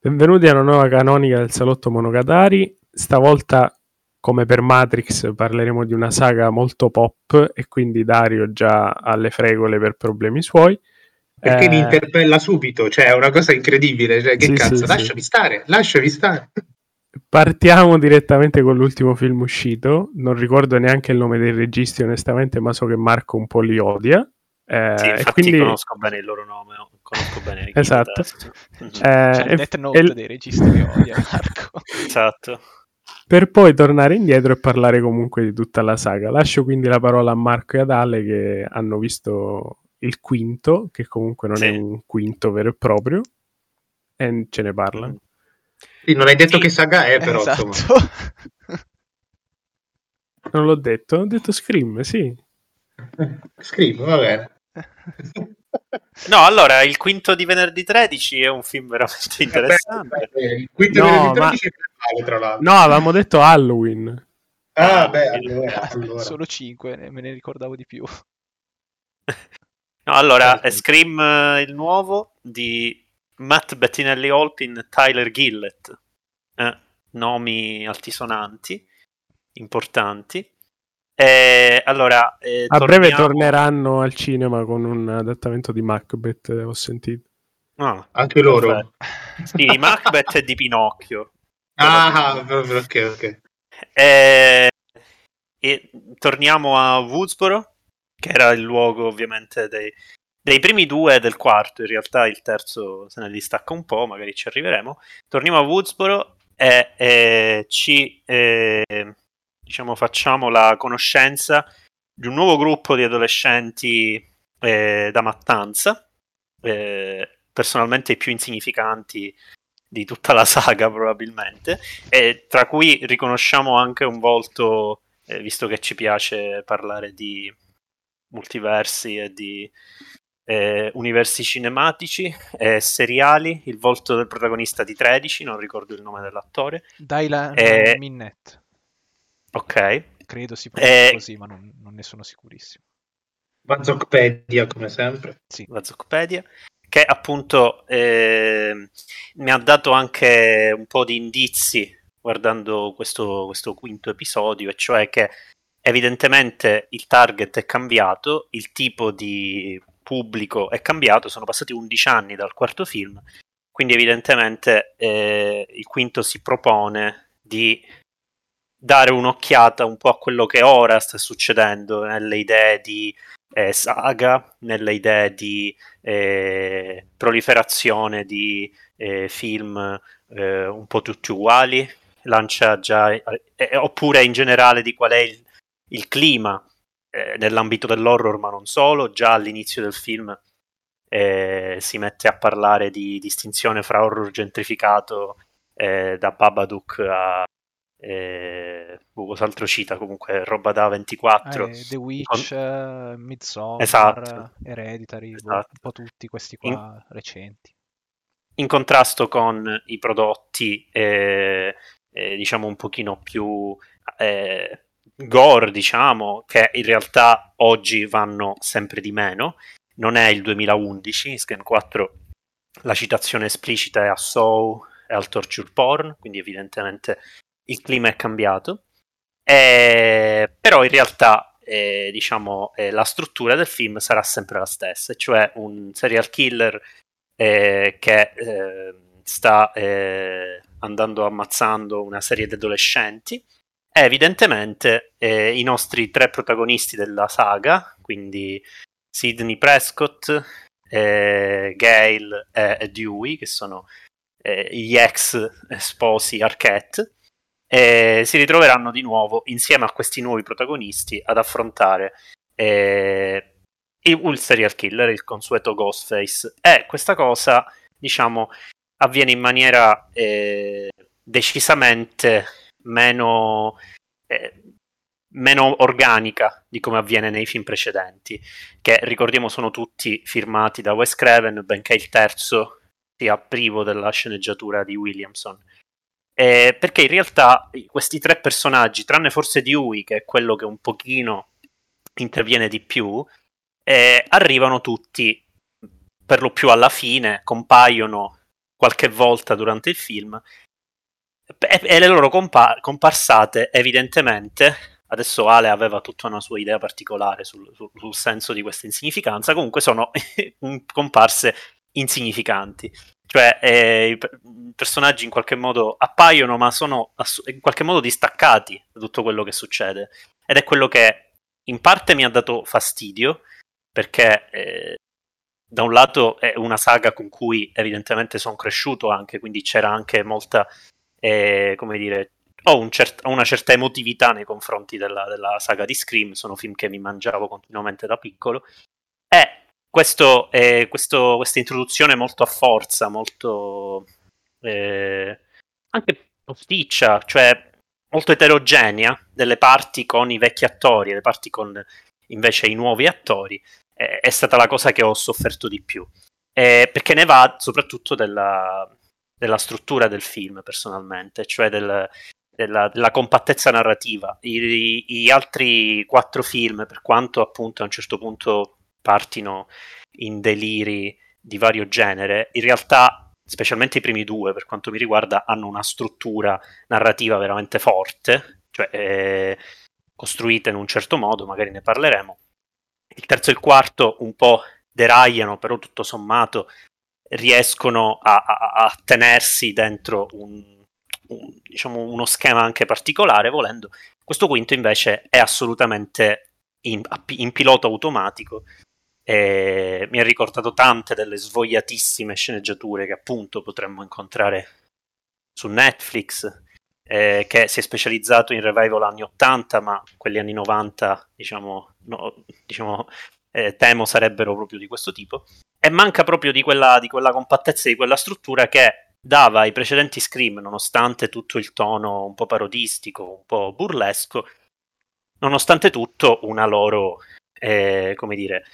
Benvenuti a una nuova canonica del salotto Monogatari. Stavolta, come per Matrix, parleremo di una saga molto pop e quindi Dario già ha le fregole per problemi suoi. Perché Eh, mi interpella subito, cioè è una cosa incredibile, cioè che Sì, cazzo, sì, lasciami sì. stare, lasciami stare. Partiamo direttamente con l'ultimo film uscito. Non ricordo neanche il nome dei registi, onestamente, ma so che Marco un po' li odia. Eh, Sì, infatti quindi, conosco bene il loro nome, conosco bene Esatto. Mhm. eh, C'è e- il Death Note e l- dei registi che odia Marco. Esatto. per poi tornare indietro e parlare comunque di tutta la saga. Lascio quindi la parola a Marco e ad Ale che hanno visto il quinto, che comunque non Sì. è un quinto vero e proprio, e ce ne parlano. Sì, non hai detto Sì. che saga è, però esatto. Non l'ho detto, ho detto Scream, sì. Scrivo, va bene. No, allora, il quinto di venerdì 13 è un film veramente interessante. Eh, Il quinto No, no, ma- è male, tra l'altro. No, avevamo detto Halloween. Ah, beh, allora, allora. Solo 5, me ne ricordavo di più. No, allora, Certo. Scream eh, il nuovo di Matt Bettinelli Holpin, Tyler Gillett. Eh, nomi altisonanti, importanti. E allora, eh, A breve torniamo- torneranno al cinema con un adattamento di Macbeth, ho sentito. Ah, Anche loro. Sì, di Macbeth e di Pinocchio. Ah, proprio, ok, ok. E, e torniamo a Woodsboro, che era il luogo ovviamente dei, dei primi due e del quarto, in realtà il terzo se ne distacca un po', magari ci arriveremo. Torniamo a Woodsboro e, e ci eh, diciamo, facciamo la conoscenza di un nuovo gruppo di adolescenti eh, da mattanza, eh, personalmente i più insignificanti di tutta la saga probabilmente, e tra cui riconosciamo anche un volto, eh, visto che ci piace parlare di multiversi e di eh, universi cinematici e seriali, il volto del protagonista di 13, non ricordo il nome dell'attore. Dylan Eh, Minette. Ok, Credo si pronunci eh, così, ma non, non ne sono sicurissimo. Mazocpedia, come sempre. Sì. la Zocopedia, che appunto eh, mi ha dato anche un po' di indizi guardando questo, questo quinto episodio, e cioè che evidentemente il target è cambiato, il tipo di pubblico è cambiato, sono passati 11 anni dal quarto film, quindi evidentemente eh, il quinto si propone di dare un'occhiata un po' a quello che ora sta succedendo nelle idee di eh, saga, nelle idee di eh, proliferazione di eh, film eh, un po' tutti uguali, lancia già, eh, oppure in generale di qual è il, il clima eh, nell'ambito dell'horror, ma non solo, già all'inizio del film eh, si mette a parlare di distinzione fra horror gentrificato eh, da Babadook a eh, boh, cos'altro cita comunque roba da 24 Eh, The Witch, eh, Midsommar, Esatto. Hereditary, boh, Esatto. un po' tutti questi qua recenti. in contrasto con i prodotti eh, diciamo un pochino più eh, gore diciamo che in realtà oggi vanno sempre di meno. Non è il 2011 in Scan 4 la citazione esplicita è a Saw e al torture porn quindi evidentemente il clima è cambiato. Eh, però in realtà eh, diciamo eh, la struttura del film sarà sempre la stessa cioè un serial killer eh, che eh, sta eh, andando ammazzando una serie di adolescenti evidentemente eh, i nostri tre protagonisti della saga, quindi Sidney Prescott, eh, Gail e, Dewey, che sono eh, gli ex sposi Arquette, eh, si ritroveranno di nuovo insieme a questi nuovi protagonisti ad affrontare eh, il, il serial killer, il consueto Ghostface. E questa cosa, diciamo, avviene in maniera eh, decisamente meno, eh, meno organica di come avviene nei film precedenti, che ricordiamo sono tutti firmati da Wes Craven, benché il terzo sia privo della sceneggiatura di Williamson. Eh, perché in realtà questi tre personaggi, tranne forse Dewey, che è quello che un pochino interviene di più, eh, arrivano tutti per lo più alla fine, compaiono qualche volta durante il film e, le loro compa- comparsate evidentemente adesso Ale aveva tutta una sua idea particolare sul, sul, sul senso di questa insignificanza comunque sono comparse insignificanti. Cioè eh, i personaggi in qualche modo appaiono ma sono ass- in qualche modo distaccati da tutto quello che succede. Ed è quello che in parte mi ha dato fastidio perché eh, da un lato è una saga con cui evidentemente sono cresciuto anche, quindi c'era anche molta, eh, come dire, ho, un cert- una certa emotività nei confronti della, della, saga di Scream, sono film che mi mangiavo continuamente da piccolo. E questo, eh, questo, questa introduzione molto a forza, molto eh, anche posticcia, cioè molto eterogenea delle parti con i vecchi attori e le parti con invece i nuovi attori, eh, è stata la cosa che ho sofferto di più. Perché ne va soprattutto della, della, struttura del film, personalmente, cioè del, della, della, compattezza narrativa. I, I, altri quattro film, per quanto appunto a un certo punto partino in deliri di vario genere, in realtà, specialmente i primi due, per quanto mi riguarda, hanno una struttura narrativa veramente forte, cioè eh, costruita in un certo modo, magari ne parleremo. Il terzo e il quarto un po' deragliano, però tutto sommato riescono a, a, a tenersi dentro un, un, diciamo, uno schema anche particolare, volendo. Questo quinto invece è assolutamente in, in pilota automatico. E mi ha ricordato tante delle svogliatissime sceneggiature che appunto potremmo incontrare su Netflix, eh, che si è specializzato in revival anni 80, ma quelli anni 90, diciamo, no, diciamo eh, temo sarebbero proprio di questo tipo. E manca proprio di quella, di quella compattezza, di quella struttura che dava ai precedenti Scream, nonostante tutto il tono un po' parodistico, un po' burlesco, nonostante tutto una loro, eh, come dire,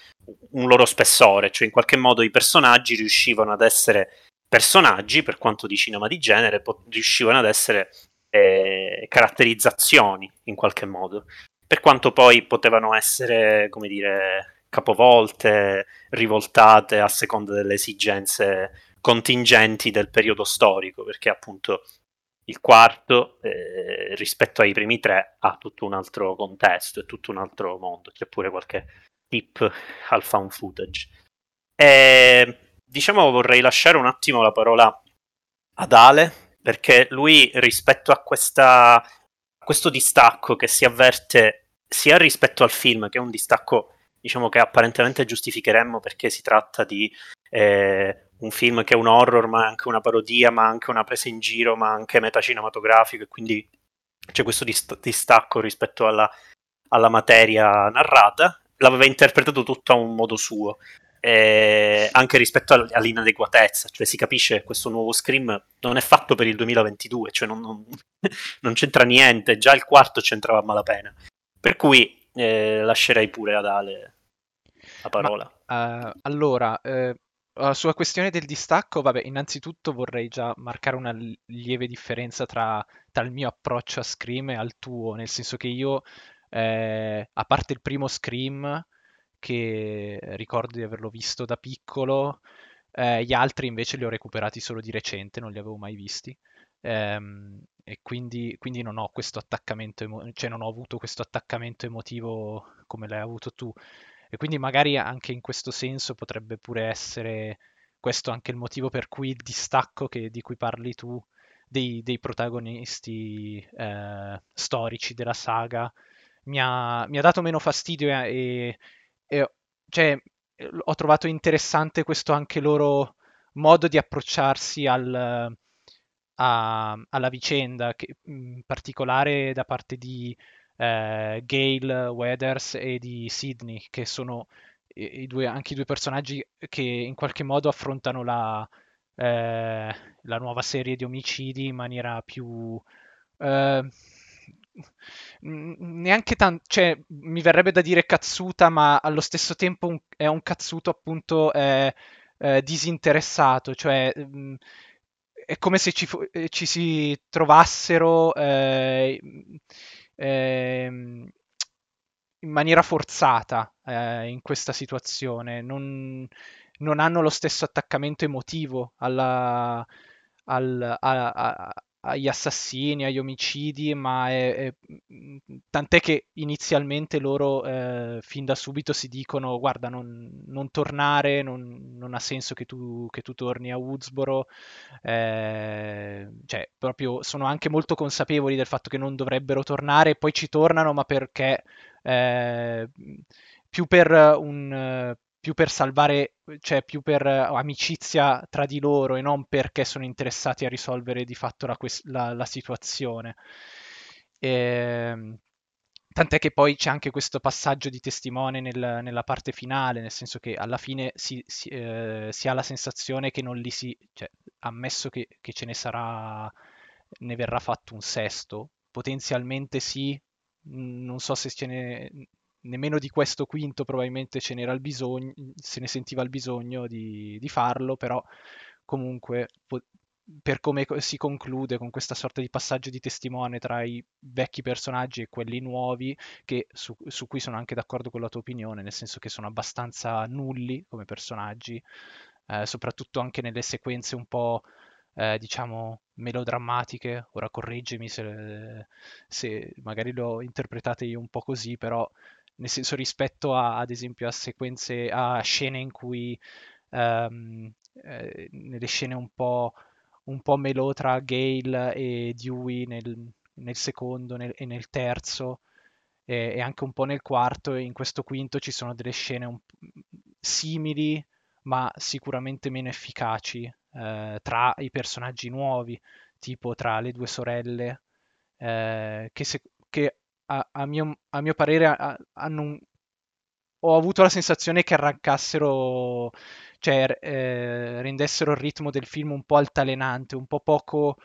un loro spessore, cioè in qualche modo i personaggi riuscivano ad essere personaggi, per quanto di cinema di genere, po- riuscivano ad essere eh, caratterizzazioni in qualche modo, per quanto poi potevano essere, come dire, capovolte, rivoltate a seconda delle esigenze contingenti del periodo storico, perché appunto il quarto, eh, rispetto ai primi tre, ha tutto un altro contesto e tutto un altro mondo. C'è pure qualche tip al found footage. E, diciamo, vorrei lasciare un attimo la parola ad Ale perché lui rispetto a, questa, a questo distacco che si avverte sia rispetto al film, che è un distacco diciamo che apparentemente giustificheremmo perché si tratta di eh, un film che è un horror, ma anche una parodia, ma anche una presa in giro, ma anche metacinematografico, e quindi c'è questo dist- distacco rispetto alla, alla materia narrata. L'aveva interpretato tutto a un modo suo eh, anche rispetto all'inadeguatezza, cioè si capisce che questo nuovo Scream non è fatto per il 2022, cioè non, non, non c'entra niente, già il quarto c'entrava a malapena. Per cui eh, lascerei pure ad Ale la parola. Ma, uh, allora, uh, sulla questione del distacco, vabbè, innanzitutto vorrei già marcare una lieve differenza tra, tra il mio approccio a Scream e al tuo, nel senso che io, eh, a parte il primo Scream, che ricordo di averlo visto da piccolo, eh, gli altri invece li ho recuperati solo di recente, non li avevo mai visti. Ehm, e quindi, quindi, non ho questo attaccamento, emo- cioè non ho avuto questo attaccamento emotivo come l'hai avuto tu. E quindi magari anche in questo senso potrebbe pure essere questo anche il motivo per cui il distacco che, di cui parli tu dei, dei protagonisti eh, storici della saga mi ha, mi ha, dato meno fastidio e, e, cioè, ho trovato interessante questo anche loro modo di approcciarsi al, a, alla vicenda, che, in particolare da parte di eh, Gail Weathers e di Sidney, che sono i due, anche i due personaggi che in qualche modo affrontano la, eh, la nuova serie di omicidi in maniera più... Eh, neanche tanto, cioè mi verrebbe da dire cazzuta, ma allo stesso tempo un, è un cazzuto appunto eh, eh, disinteressato, cioè mh, è come se ci, eh, ci si trovassero eh, ehm, in maniera forzata eh, in questa situazione, non, non hanno lo stesso attaccamento emotivo alla, al, a, a, agli assassini, agli omicidi, ma è, è, tant'è che inizialmente loro eh, fin da subito si dicono guarda non, non tornare, non, non, ha senso che tu, che tu, torni a Woodsboro, eh, cioè proprio sono anche molto consapevoli del fatto che non dovrebbero tornare, poi ci tornano ma perché eh, più per un più per salvare, cioè più per amicizia tra di loro e non perché sono interessati a risolvere di fatto la, la, la situazione. E, ehm, tant'è che poi c'è anche questo passaggio di testimone nel, nella parte finale, nel senso che alla fine si, si, eh, si ha la sensazione che non li si, cioè, ammesso che, che ce ne sarà, ne verrà fatto un sesto, potenzialmente sì, non so se ce ne, nemmeno di questo quinto probabilmente ce n'era il bisogno, se ne sentiva il bisogno di, di farlo, però comunque per come si conclude con questa sorta di passaggio di testimone tra i vecchi personaggi e quelli nuovi, che su, su, cui sono anche d'accordo con la tua opinione, nel senso che sono abbastanza nulli come personaggi, eh, soprattutto anche nelle sequenze un po', eh, diciamo, melodrammatiche. Ora correggimi se, se magari l'ho interpretate io un po' così, però nel senso rispetto a, ad esempio a sequenze, a scene in cui um, eh, nelle scene un po', un po' melò tra Gale e Dewey nel, nel secondo nel, e nel terzo e, e, anche un po' nel quarto e in questo quinto ci sono delle scene un, simili ma sicuramente meno efficaci eh, tra i personaggi nuovi tipo tra le due sorelle eh, che, se, che a, a, mio, a mio, parere a, hanno un, ho avuto la sensazione che arrancassero, cioè eh, rendessero il ritmo del film un po' altalenante, un po' poco,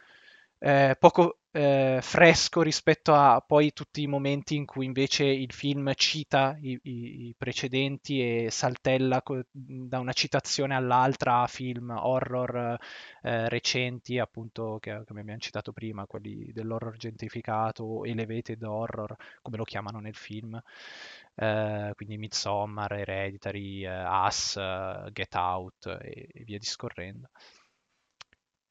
eh, poco eh, fresco rispetto a poi tutti i momenti in cui invece il film cita i, i, i precedenti e saltella co- da una citazione all'altra a film horror eh, recenti, appunto che, come abbiamo citato prima, quelli dell'horror gentrificato, elevated horror, come lo chiamano nel film. Uh, quindi Midsommar, Hereditary, uh, Us, uh, Get Out e, e, via discorrendo.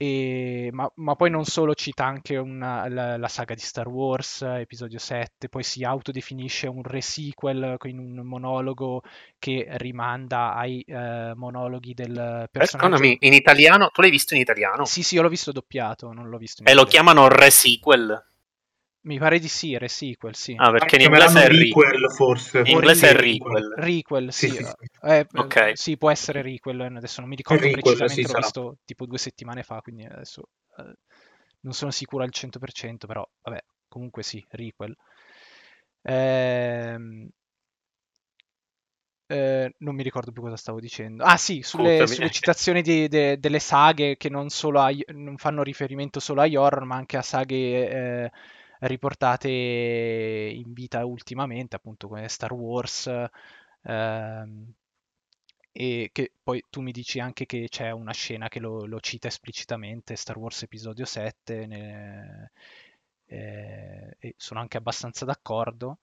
E, ma, ma, poi non solo cita anche una, la, la, saga di Star Wars, episodio 7, poi si autodefinisce un re-sequel in un monologo che rimanda ai uh, monologhi del personaggio. Perdonami, in italiano? Tu l'hai visto in italiano? Sì, sì, io l'ho visto doppiato, non l'ho visto in E italiano. lo chiamano re-sequel? Mi pare di sì, re-sequel, sì. Ah, perché in inglese è requel, forse. In inglese è requel. Requel, sì. sì, sì, sì. Eh, okay. sì, può essere requel, adesso non mi ricordo requel, precisamente, l'ho sarà. visto tipo due settimane fa, quindi adesso eh, non sono sicuro al 100%, però vabbè, comunque sì, requel. Ehm... Eh, non mi ricordo più cosa stavo dicendo. Ah sì, sulle, sulle citazioni di, de, delle saghe che non, solo a, non fanno riferimento solo agli horror, ma anche a saghe eh, riportate in vita ultimamente, appunto come Star Wars. Ehm, e che poi tu mi dici anche che c'è una scena che lo, lo cita esplicitamente, Star Wars episodio 7, ne, eh, e sono anche abbastanza d'accordo.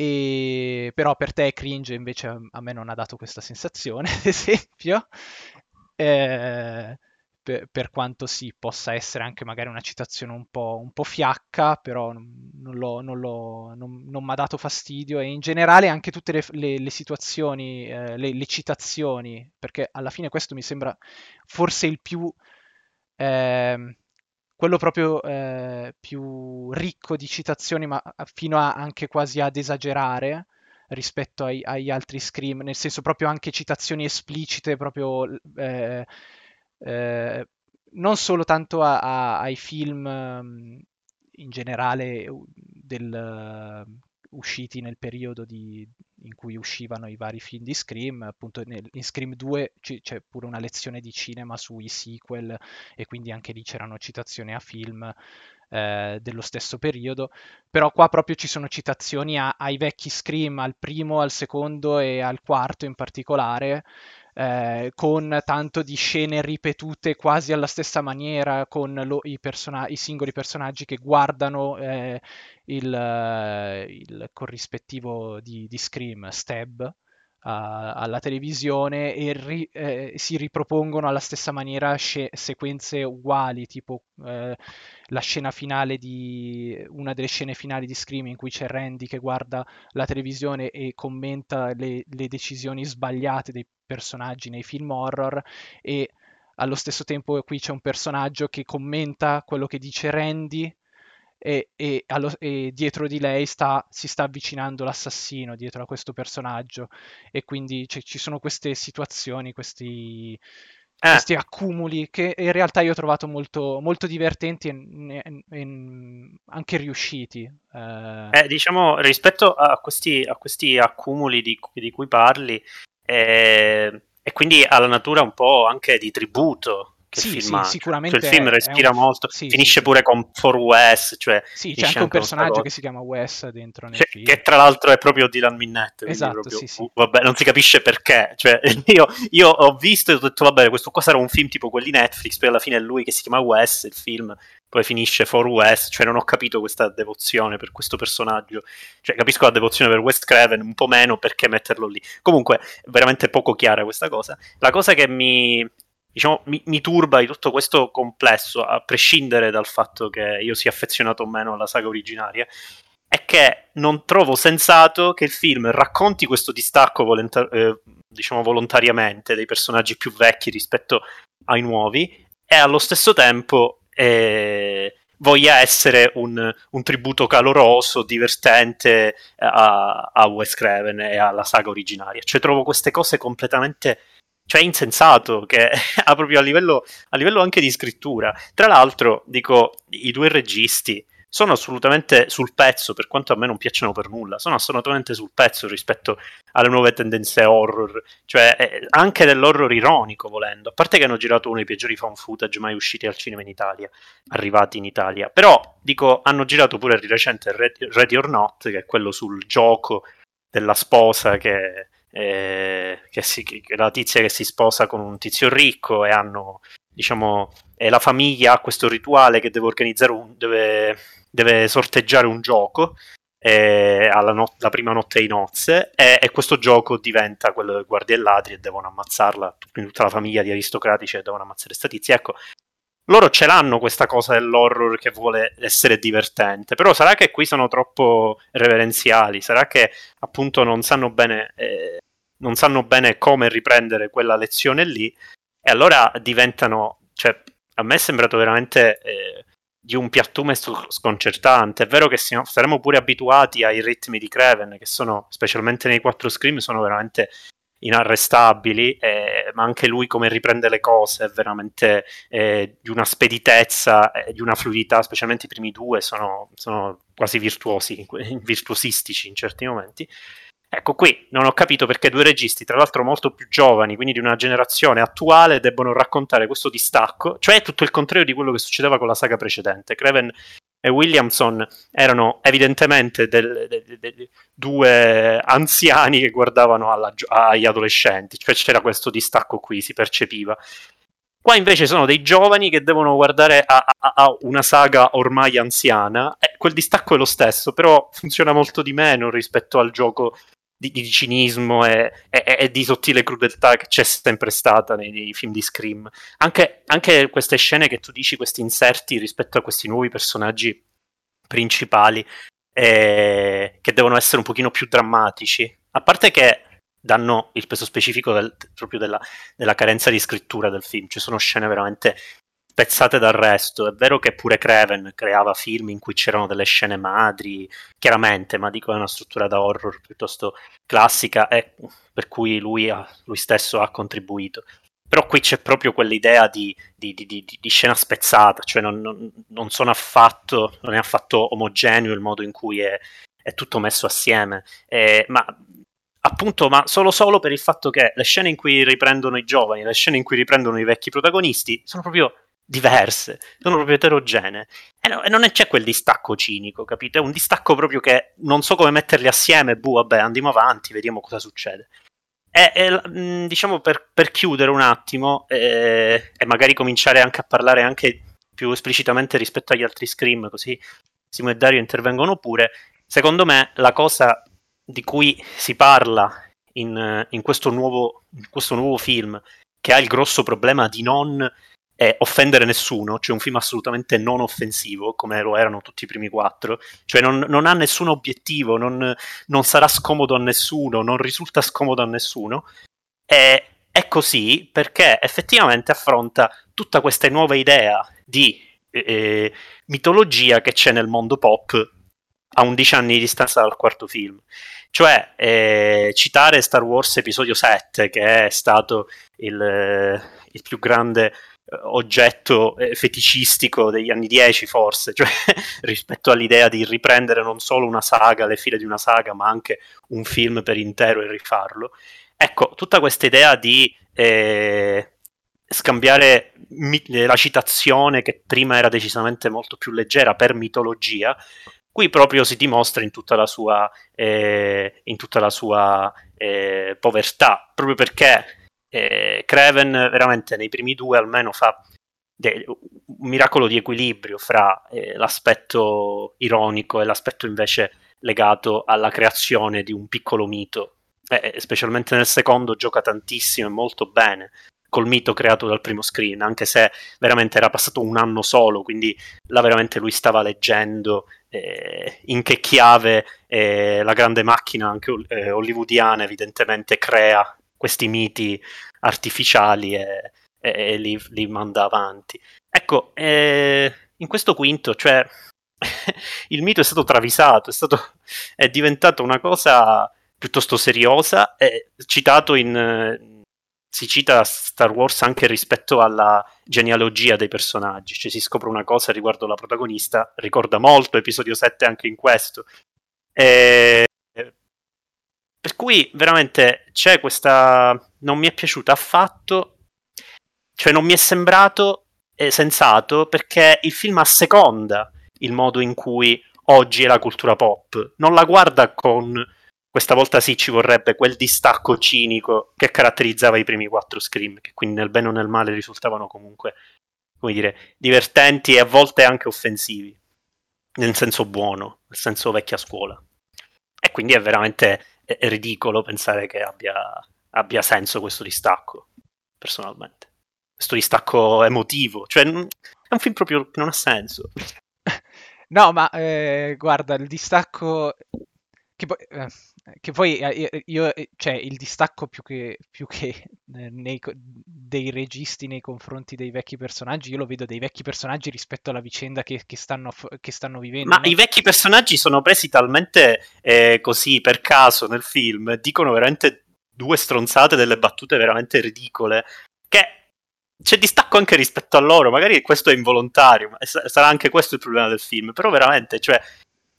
E, però per te cringe invece a me non ha dato questa sensazione, ad esempio. Eh, per, per, quanto sì, possa essere anche magari una citazione un po', un po fiacca, però non, non mi ha dato fastidio. E in generale anche tutte le, le, le situazioni, eh, le, le, citazioni, perché alla fine questo mi sembra forse il più... Eh, quello proprio eh, più ricco di citazioni, ma fino a anche quasi ad esagerare rispetto ai, agli altri Scream, nel senso proprio anche citazioni esplicite, proprio eh, eh, non solo tanto a, a, ai film um, in generale del, usciti nel periodo di, in cui uscivano i vari film di Scream, appunto nel, in Scream 2 c- c'è pure una lezione di cinema sui sequel e quindi anche lì c'erano citazioni a film eh, dello stesso periodo, però qua proprio ci sono citazioni a, ai vecchi Scream, al primo, al secondo e al quarto in particolare, eh, con tanto di scene ripetute quasi alla stessa maniera, con lo, i, persona- i, singoli personaggi che guardano eh, il, eh, il, corrispettivo di, di Scream, Stab, alla televisione e ri, eh, si ripropongono alla stessa maniera sce- sequenze uguali, tipo eh, la scena finale di una delle scene finali di Scream in cui c'è Randy che guarda la televisione e commenta le, le decisioni sbagliate dei personaggi nei film horror e allo stesso tempo qui c'è un personaggio che commenta quello che dice Randy e, e, allo, e, dietro di lei sta, si sta avvicinando l'assassino dietro a questo personaggio e quindi ci sono queste situazioni, questi, eh. questi accumuli che in realtà io ho trovato molto, molto divertenti e, e, anche riusciti. Eh. Eh, diciamo, rispetto a questi, a questi accumuli di, di, cui parli, eh, e quindi alla natura un po' anche di tributo che sì, film sì, sicuramente cioè, il film respira un... molto sì, finisce sì, pure con For Wes cioè sì, c'è anche un personaggio che si chiama Wes dentro nel cioè, film. che tra l'altro è proprio Dylan Minnette esatto, proprio, sì, sì. Uh, vabbè, non si capisce perché. Cioè, io, io, ho visto e ho detto vabbè questo qua sarà un film tipo quelli Netflix poi alla fine è lui che si chiama Wes il film poi finisce For West, cioè non ho capito questa devozione per questo personaggio, cioè capisco la devozione per West Craven, un po' meno perché metterlo lì. Comunque, veramente poco chiara questa cosa. La cosa che mi, diciamo, mi, mi, turba di tutto questo complesso, a prescindere dal fatto che io sia affezionato o meno alla saga originaria, è che non trovo sensato che il film racconti questo distacco volontar- eh, diciamo volontariamente dei personaggi più vecchi rispetto ai nuovi e allo stesso tempo eh, voglia essere un, un, tributo caloroso, divertente a, a Wes Craven e alla saga originaria. Cioè trovo queste cose completamente cioè insensato che ha proprio a livello, a livello anche di scrittura. Tra l'altro, dico, i due registi sono assolutamente sul pezzo, per quanto a me non piacciono per nulla, sono assolutamente sul pezzo rispetto alle nuove tendenze horror, cioè eh, anche dell'horror ironico volendo, a parte che hanno girato uno dei peggiori fan footage mai usciti al cinema in Italia, arrivati in Italia, però dico, hanno girato pure di recente Ready or Not, che è quello sul gioco della sposa che eh, che, si, la tizia che si sposa con un tizio ricco e hanno, diciamo, e la famiglia ha questo rituale che deve organizzare un, deve, deve sorteggiare un gioco eh, alla not- la prima notte di nozze e, e, questo gioco diventa quello del guardia e ladri e devono ammazzarla tutta la famiglia di aristocratici e devono ammazzare sta tizia. Ecco loro ce l'hanno questa cosa dell'horror che vuole essere divertente, però sarà che qui sono troppo reverenziali, sarà che appunto non sanno bene, eh, non sanno bene come riprendere quella lezione lì e allora diventano, cioè a me è sembrato veramente eh, di un piattume sconcertante, è vero che saremo pure abituati ai ritmi di Craven che sono, specialmente nei quattro scream, sono veramente inarrestabili, eh, ma anche lui come riprende le cose è veramente eh, di una speditezza e di una fluidità, specialmente i primi due sono, sono quasi virtuosi, virtuosistici in certi momenti. Ecco, qui non ho capito perché due registi, tra l'altro molto più giovani, quindi di una generazione attuale, debbono raccontare questo distacco, cioè tutto il contrario di quello che succedeva con la saga precedente. Craven e Williamson erano evidentemente del, del, del, due anziani che guardavano alla, agli adolescenti, cioè c'era questo distacco qui, si percepiva. Qua invece sono dei giovani che devono guardare a, a, a una saga ormai anziana, e quel distacco è lo stesso, però funziona molto di meno rispetto al gioco di, di cinismo e, e, e, di sottile crudeltà che c'è sempre stata nei, nei film di Scream. Anche, anche, queste scene che tu dici, questi inserti rispetto a questi nuovi personaggi principali, eh, che devono essere un pochino più drammatici. A parte che danno il peso specifico del, proprio della, della, carenza di scrittura del film. Ci sono scene veramente spezzate dal resto. È vero che pure Craven creava film in cui c'erano delle scene madri, chiaramente, ma dico è una struttura da horror piuttosto classica e per cui lui, ha, lui stesso ha contribuito. Però qui c'è proprio quell'idea di, di, di, di scena spezzata, cioè non, non, non, sono affatto, non è affatto omogeneo il modo in cui è, è tutto messo assieme. Eh, ma appunto, ma solo solo per il fatto che le scene in cui riprendono i giovani, le scene in cui riprendono i vecchi protagonisti sono proprio diverse, sono proprio eterogenee. E, no, e non c'è quel distacco cinico, capite? È un distacco proprio che non so come metterli assieme, buh, vabbè, andiamo avanti, vediamo cosa succede. E, e, diciamo per, per, chiudere un attimo eh, e magari cominciare anche a parlare anche più esplicitamente rispetto agli altri Scream, così Simo e Dario intervengono pure. Secondo me la cosa di cui si parla in, in, questo, nuovo, in questo nuovo film, che ha il grosso problema di non eh, offendere nessuno, cioè un film assolutamente non offensivo, come lo erano tutti i primi quattro, cioè non, non ha nessun obiettivo, non, non, sarà scomodo a nessuno, non risulta scomodo a nessuno. E, è così perché effettivamente affronta tutta questa nuova idea di eh, mitologia che c'è nel mondo pop a 11 anni di distanza dal quarto film. Cioè, eh, citare Star Wars Episodio 7, che è stato il, il più grande eh, oggetto eh, feticistico degli anni 10 forse, cioè rispetto all'idea di riprendere non solo una saga, le file di una saga, ma anche un film per intero e rifarlo. Ecco, tutta questa idea di eh, scambiare mit- la citazione che prima era decisamente molto più leggera per mitologia, qui proprio si dimostra in tutta la sua, eh, in tutta la sua eh, povertà, proprio perché eh, Craven veramente nei primi due almeno fa de- un miracolo di equilibrio fra eh, l'aspetto ironico e l'aspetto invece legato alla creazione di un piccolo mito. Eh, specialmente nel secondo gioca tantissimo e molto bene col mito creato dal primo screen, anche se veramente era passato un anno solo, quindi là veramente lui stava leggendo eh, in che chiave eh, la grande macchina anche eh, hollywoodiana evidentemente crea questi miti artificiali e, e, e li, li, manda avanti. Ecco, eh, in questo quinto, cioè, il mito è stato travisato, è, stato, è diventato una cosa piuttosto seriosa, citato in si cita Star Wars anche rispetto alla genealogia dei personaggi, cioè si scopre una cosa riguardo la protagonista, ricorda molto episodio 7 anche in questo. E per cui veramente c'è questa. Non mi è piaciuta affatto, cioè non mi è sembrato eh, sensato perché il film asseconda il modo in cui oggi è la cultura pop, non la guarda con questa volta sì ci vorrebbe quel distacco cinico che caratterizzava i primi quattro Scream, che quindi nel bene o nel male risultavano comunque, come dire, divertenti e a volte anche offensivi, nel senso buono, nel senso vecchia scuola. E quindi è veramente è ridicolo pensare che abbia, abbia senso questo distacco, personalmente. Questo distacco emotivo, cioè è un film proprio che non ha senso. No, ma eh, guarda, il distacco che poi, eh, che poi eh, io, eh, cioè, il distacco più che, più che nei, dei registi nei confronti dei vecchi personaggi, io lo vedo dei vecchi personaggi rispetto alla vicenda che, che, stanno, che stanno, vivendo. Ma no? i vecchi personaggi sono presi talmente eh, così per caso nel film, dicono veramente due stronzate, delle battute veramente ridicole, che c'è distacco anche rispetto a loro, magari questo è involontario, ma sarà anche questo il problema del film, però veramente, cioè,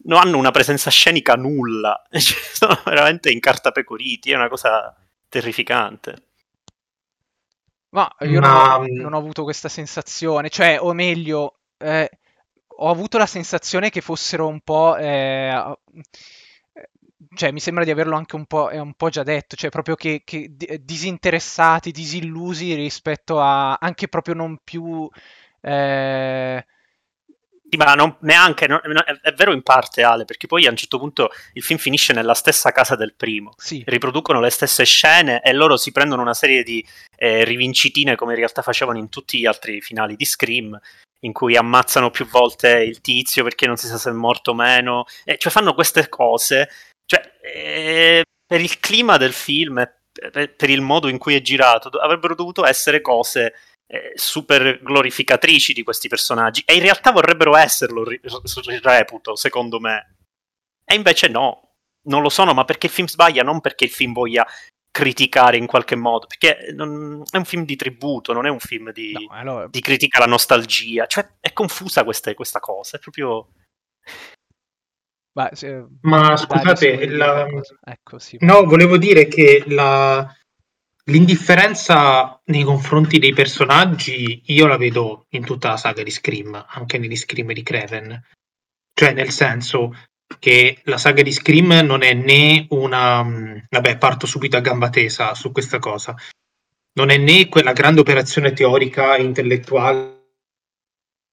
non hanno una presenza scenica nulla, cioè, sono veramente incartapecoriti, è una cosa terrificante. Ma io Ma... non, ho, non, ho, avuto questa sensazione, cioè, o meglio, eh, ho avuto la sensazione che fossero un po'... Eh, cioè, mi sembra di averlo anche un po', un po già detto, cioè proprio che, che, disinteressati, disillusi rispetto a anche proprio non più... Eh, ma non, neanche, non, è, vero in parte Ale, perché poi a un certo punto il film finisce nella stessa casa del primo, sì. riproducono le stesse scene e loro si prendono una serie di eh, rivincitine come in realtà facevano in tutti gli altri finali di Scream, in cui ammazzano più volte il tizio perché non si sa se è morto o meno, e cioè fanno queste cose, cioè eh, per il clima del film, per, per il modo in cui è girato, avrebbero dovuto essere cose eh, super glorificatrici di questi personaggi e in realtà vorrebbero esserlo, reputo, secondo me. E invece no, non lo sono, ma perché il film sbaglia, non perché il film voglia criticare in qualche modo, perché non, è un film di tributo, non è un film di, no, allora... di critica alla nostalgia, cioè è confusa questa, questa cosa, è proprio... Ma, se... Ma scusate, la... ecco, sì. no, volevo dire che la, L'indifferenza nei confronti dei personaggi io la vedo in tutta la saga di Scream, anche negli Scream di Craven. Cioè, nel senso, che la saga di Scream non è né una... Vabbè, parto subito a gamba tesa su questa cosa. Non è né quella grande operazione teorica e intellettuale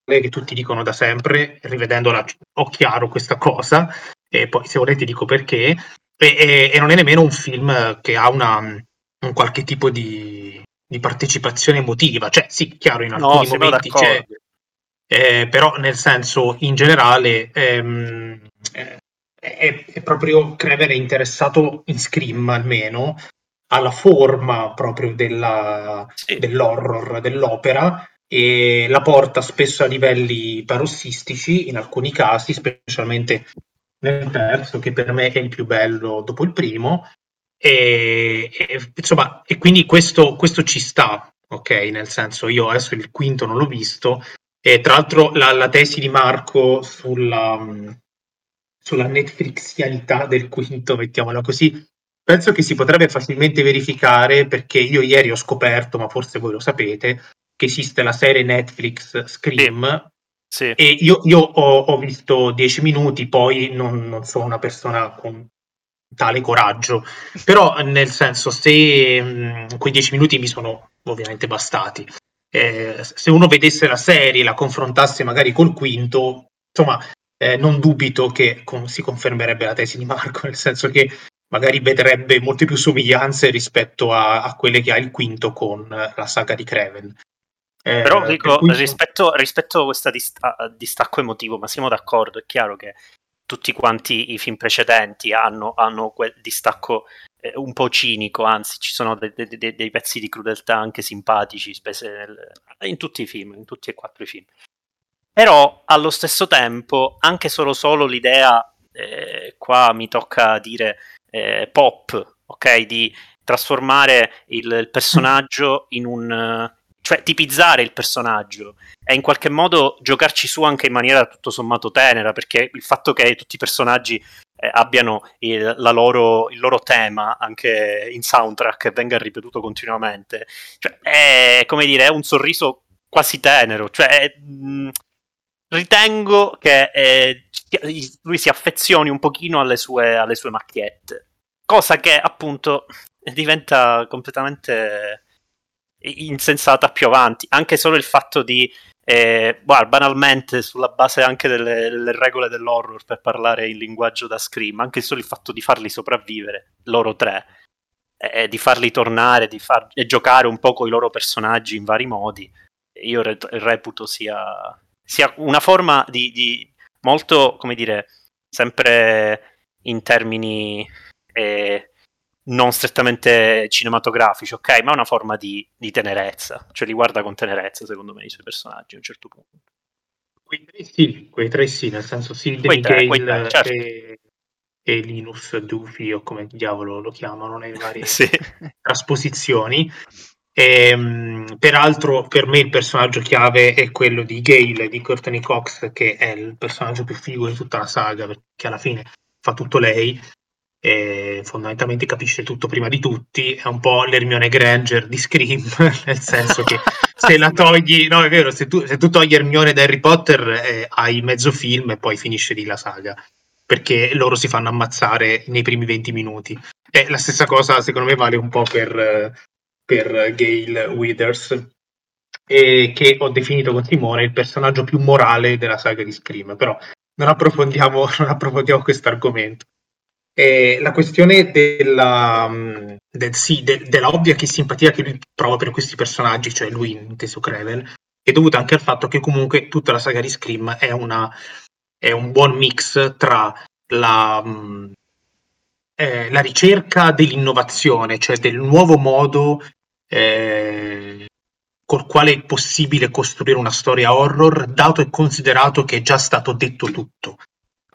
che tutti dicono da sempre, rivedendola ho chiaro questa cosa, e poi se volete dico perché, e, e, e non è nemmeno un film che ha una, un qualche tipo di, di partecipazione emotiva, cioè sì, chiaro, in alcuni no, momenti c'è, eh, però nel senso in generale ehm, eh, è, è, proprio Crever è interessato in Scream almeno alla forma proprio della, sì. dell'horror dell'opera e la porta spesso a livelli parossistici in alcuni casi, specialmente nel terzo, che per me è il più bello dopo il primo. E, e insomma, e quindi questo, questo, ci sta, ok? Nel senso, io adesso il quinto non l'ho visto. E tra l'altro, la, la tesi di Marco sulla, sulla Netflixianità del quinto, mettiamola così, penso che si potrebbe facilmente verificare perché io ieri ho scoperto, ma forse voi lo sapete, che esiste la serie Netflix Scream. Sì. E io, io ho, ho, visto dieci minuti, poi non, non, sono una persona con tale coraggio, però nel senso se mh, quei dieci minuti mi sono ovviamente bastati. Eh, se uno vedesse la serie, la confrontasse magari col quinto, insomma, eh, non dubito che con, si confermerebbe la tesi di Marco, nel senso che magari vedrebbe molte più somiglianze rispetto a, a quelle che ha il quinto con la saga di Creven. Eh, Però dico, cui... rispetto, rispetto, a questo dista- distacco emotivo, ma siamo d'accordo, è chiaro che tutti quanti i film precedenti hanno, hanno quel distacco eh, un po' cinico, anzi ci sono de- de- de- dei pezzi di crudeltà anche simpatici, nel... in tutti i film, in tutti e quattro i film. Però allo stesso tempo, anche solo solo l'idea, eh, qua mi tocca dire eh, pop, ok, di trasformare il, il personaggio in un cioè tipizzare il personaggio e in qualche modo giocarci su anche in maniera tutto sommato tenera, perché il fatto che tutti i personaggi eh, abbiano il, loro, il, loro, tema anche in soundtrack e venga ripetuto continuamente, cioè, è come dire, è un sorriso quasi tenero, cioè mh, ritengo che eh, lui si affezioni un pochino alle sue, alle sue macchiette, cosa che appunto diventa completamente insensata più avanti. Anche solo il fatto di, eh, guarda, banalmente, sulla base anche delle, delle, regole dell'horror, per parlare in linguaggio da Scream, anche solo il fatto di farli sopravvivere, loro tre, eh, di farli tornare, di far, e giocare un po' con i loro personaggi in vari modi, io re- reputo sia, sia, una forma di, di molto, come dire, sempre in termini... Eh, non strettamente cinematografici, ok? Ma è una forma di, di, tenerezza, cioè li guarda con tenerezza, secondo me, i suoi personaggi a un certo punto. Quei tre sì, quei tre sì, nel senso sì, quei tre, quei tre, certo. e, e, Linus Duffy o come diavolo lo chiamano nelle varie sì. trasposizioni. E, ehm, peraltro per me il personaggio chiave è quello di Gale, di Courtney Cox, che è il personaggio più figo di tutta la saga, perché alla fine fa tutto lei e fondamentalmente capisce tutto prima di tutti, è un po' l'Hermione Granger di Scream, nel senso che se la togli, no è vero, se tu, se tu togli Hermione da Harry Potter eh, hai mezzo film e poi finisce lì la saga, perché loro si fanno ammazzare nei primi 20 minuti. E la stessa cosa secondo me vale un po' per, per Gail Withers, e che ho definito con Simone il personaggio più morale della saga di Scream, però non approfondiamo, non approfondiamo questo argomento. Eh, la questione della, mm, del, sì, de, della ovvia che simpatia che lui prova per questi personaggi, cioè lui inteso Crevel, è dovuta anche al fatto che comunque tutta la saga di Scream è, una, è un buon mix tra la, mm, eh, la, ricerca dell'innovazione, cioè del nuovo modo eh, col quale è possibile costruire una storia horror, dato e considerato che è già stato detto tutto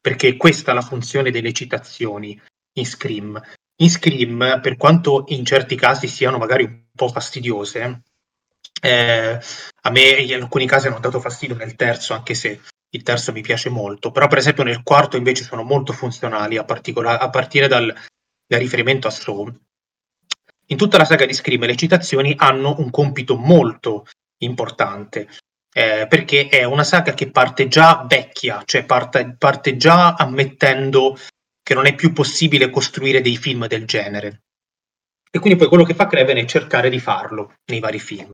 perché questa è la funzione delle citazioni in Scream. In Scream, per quanto in certi casi siano magari un po' fastidiose, eh, a me in alcuni casi hanno dato fastidio nel terzo, anche se il terzo mi piace molto, però per esempio nel quarto invece sono molto funzionali, a, a partire dal, dal riferimento a Saw. In tutta la saga di Scream le citazioni hanno un compito molto importante, eh, perché è una saga che parte già vecchia, cioè parte, parte già ammettendo che non è più possibile costruire dei film del genere. E quindi poi quello che fa Craven è cercare di farlo nei vari film.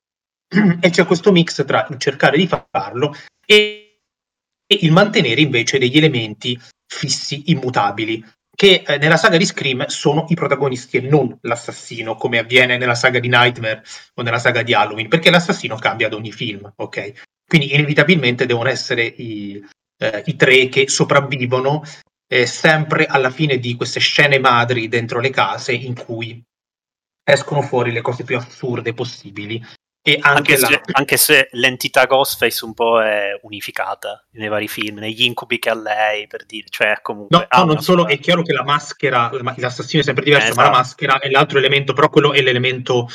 e c'è questo mix tra il cercare di farlo e, e il mantenere invece degli elementi fissi, immutabili, che eh, nella saga di Scream sono i protagonisti e non l'assassino, come avviene nella saga di Nightmare o nella saga di Halloween, perché l'assassino cambia ad ogni film, ok? Quindi inevitabilmente devono essere i, eh, i tre che sopravvivono eh, sempre alla fine di queste scene madri dentro le case in cui escono fuori le cose più assurde possibili anche, anche, la... se, anche, se, l'entità Ghostface un po' è unificata nei vari film, negli incubi che ha lei, per dire, cioè comunque... No, no non solo, è chiaro che la maschera, l'assassino è sempre diverso, esatto. ma la esatto. maschera è l'altro elemento, però quello è l'elemento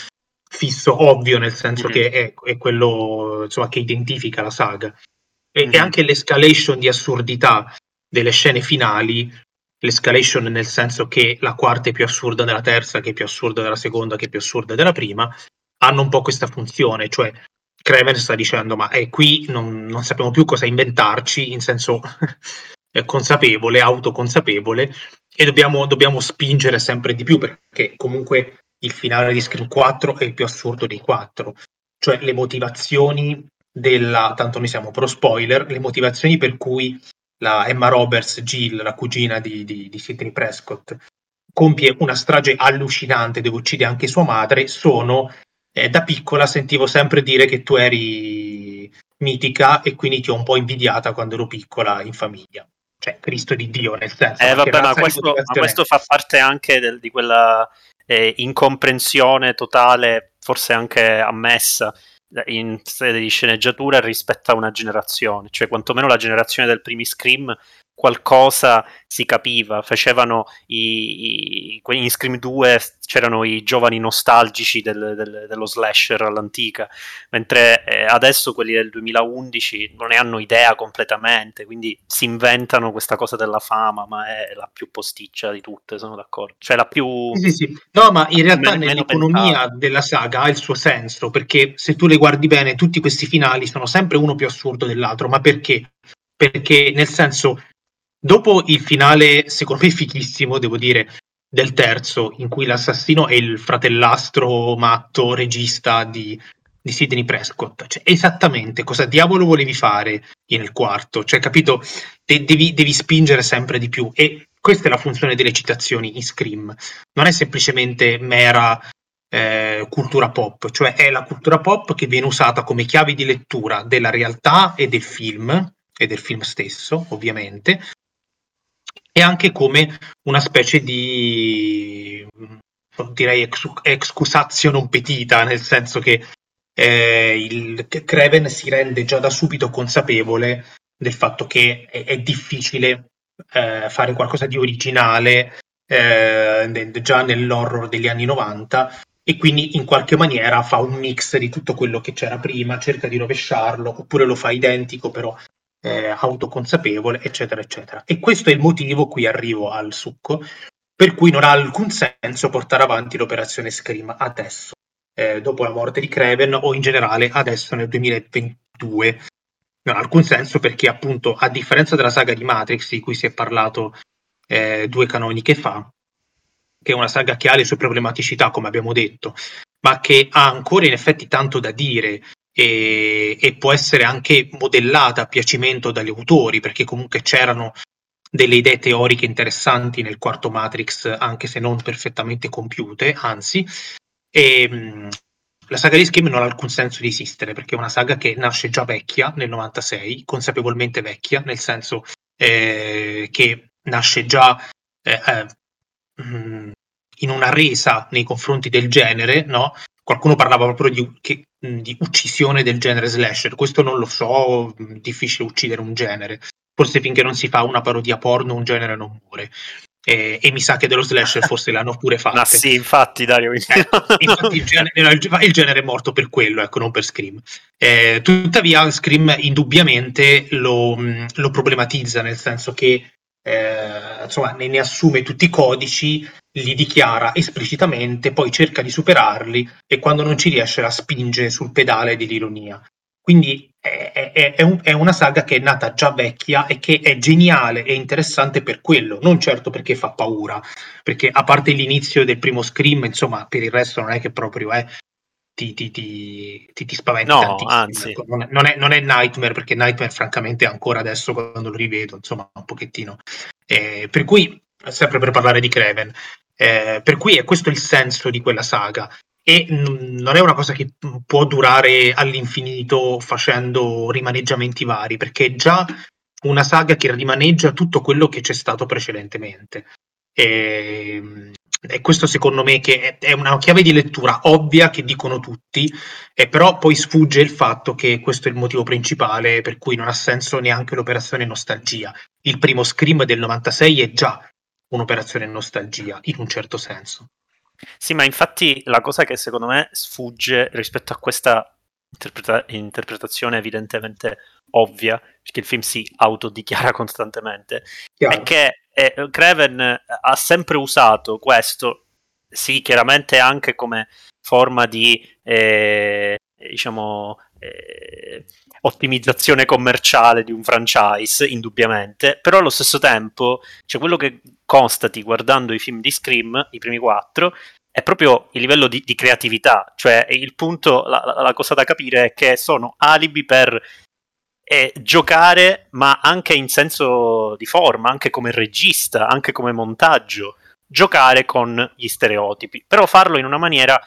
fisso, ovvio, nel senso mm-hmm. che è, è, quello insomma, che identifica la saga. E, mm-hmm. e anche l'escalation di assurdità delle scene finali l'escalation nel senso che la quarta è più assurda della terza, che è più assurda della seconda, che è più assurda della prima, hanno un po' questa funzione, cioè Kraven sta dicendo ma eh, qui non, non, sappiamo più cosa inventarci in senso consapevole, autoconsapevole e dobbiamo, dobbiamo, spingere sempre di più perché comunque il finale di Scream 4 è il più assurdo dei quattro, cioè le motivazioni della, tanto noi siamo pro spoiler, le motivazioni per cui la Emma Roberts, Jill, la cugina di, di, di Sidney Prescott, compie una strage allucinante dove uccide anche sua madre, sono eh, da piccola sentivo sempre dire che tu eri mitica e quindi ti ho un po' invidiata quando ero piccola in famiglia. Cioè, Cristo di Dio, nel senso. Eh, vabbè, ma questo, ma questo, fa parte anche del, di quella eh, incomprensione totale, forse anche ammessa, in sede di sceneggiatura rispetto a una generazione, cioè quantomeno la generazione del primi Scream qualcosa si capiva, facevano i, i, in Scream 2 c'erano i giovani nostalgici del, del, dello slasher all'antica, mentre eh, adesso quelli del 2011 non ne hanno idea completamente, quindi si inventano questa cosa della fama, ma è la più posticcia di tutte, sono d'accordo. Cioè la più... Sì, sì. No, ma in realtà meno, nell'economia meno della saga ha il suo senso, perché se tu le guardi bene, tutti questi finali sono sempre uno più assurdo dell'altro, ma perché? Perché nel senso Dopo il finale, secondo me fichissimo, devo dire, del terzo, in cui l'assassino è il fratellastro matto regista di, di Sidney Prescott. Cioè, esattamente cosa diavolo volevi fare nel quarto? Cioè, capito? De- devi, devi, spingere sempre di più. E questa è la funzione delle citazioni in Scream. Non è semplicemente mera eh, cultura pop, cioè è la cultura pop che viene usata come chiave di lettura della realtà e del film, e del film stesso, ovviamente, e anche come una specie di direi ex, excusatio non petita, nel senso che eh, il Creven si rende già da subito consapevole del fatto che è, è difficile eh, fare qualcosa di originale eh, già nell'horror degli anni 90 e quindi in qualche maniera fa un mix di tutto quello che c'era prima, cerca di rovesciarlo oppure lo fa identico però eh, autoconsapevole, eccetera, eccetera. E questo è il motivo, qui arrivo al succo, per cui non ha alcun senso portare avanti l'operazione Scream adesso, eh, dopo la morte di Craven o in generale adesso nel 2022. Non ha alcun senso perché appunto a differenza della saga di Matrix di cui si è parlato eh, due canoniche fa, che è una saga che ha le sue problematicità come abbiamo detto, ma che ha ancora in effetti tanto da dire e, e può essere anche modellata a piacimento dagli autori, perché comunque c'erano delle idee teoriche interessanti nel quarto Matrix, anche se non perfettamente compiute, anzi. E, mh, la saga di Scream non ha alcun senso di esistere, perché è una saga che nasce già vecchia, nel 96, consapevolmente vecchia, nel senso eh, che nasce già eh, eh, in una resa nei confronti del genere, no? Qualcuno parlava proprio di, che, di, uccisione del genere slasher. Questo non lo so, difficile uccidere un genere. Forse finché non si fa una parodia porno un genere non muore. E, e mi sa che dello slasher forse l'hanno pure fatto. Ma sì, infatti Dario. Eh, infatti il genere, il genere, è morto per quello, ecco, non per Scream. Eh, tuttavia Scream indubbiamente lo, lo problematizza, nel senso che eh, insomma, ne, ne, assume tutti i codici, li dichiara esplicitamente, poi cerca di superarli e quando non ci riesce la spinge sul pedale dell'ironia. Quindi è, è, è, un, è, una saga che è nata già vecchia e che è geniale e interessante per quello, non certo perché fa paura, perché a parte l'inizio del primo Scream, insomma, per il resto non è che proprio è. Ti, ti, ti, ti, spaventa no. Anzi. Ecco, non, è, non, è, non, è, Nightmare, perché Nightmare, francamente, ancora adesso quando lo rivedo, insomma, un pochettino. Eh, per cui, sempre per parlare di Craven, eh, per cui è questo il senso di quella saga e non è una cosa che può durare all'infinito facendo rimaneggiamenti vari, perché è già una saga che rimaneggia tutto quello che c'è stato precedentemente. E, e questo secondo me che è una chiave di lettura ovvia che dicono tutti, e però poi sfugge il fatto che questo è il motivo principale per cui non ha senso neanche l'operazione nostalgia. Il primo Scream del 96 è già un'operazione nostalgia, in un certo senso. Sì, ma infatti la cosa che secondo me sfugge rispetto a questa interpreta- interpretazione evidentemente ovvia, perché il film si autodichiara costantemente, Chiaro. è che eh, Craven ha sempre usato questo, sì, chiaramente anche come forma di, eh, diciamo, eh, ottimizzazione commerciale di un franchise, indubbiamente, però allo stesso tempo, cioè quello che constati guardando i film di Scream, i primi quattro, è proprio il livello di, di creatività, cioè il punto, la, la, la, cosa da capire è che sono alibi per eh, giocare, ma anche in senso di forma, anche come regista, anche come montaggio, giocare con gli stereotipi, però farlo in una maniera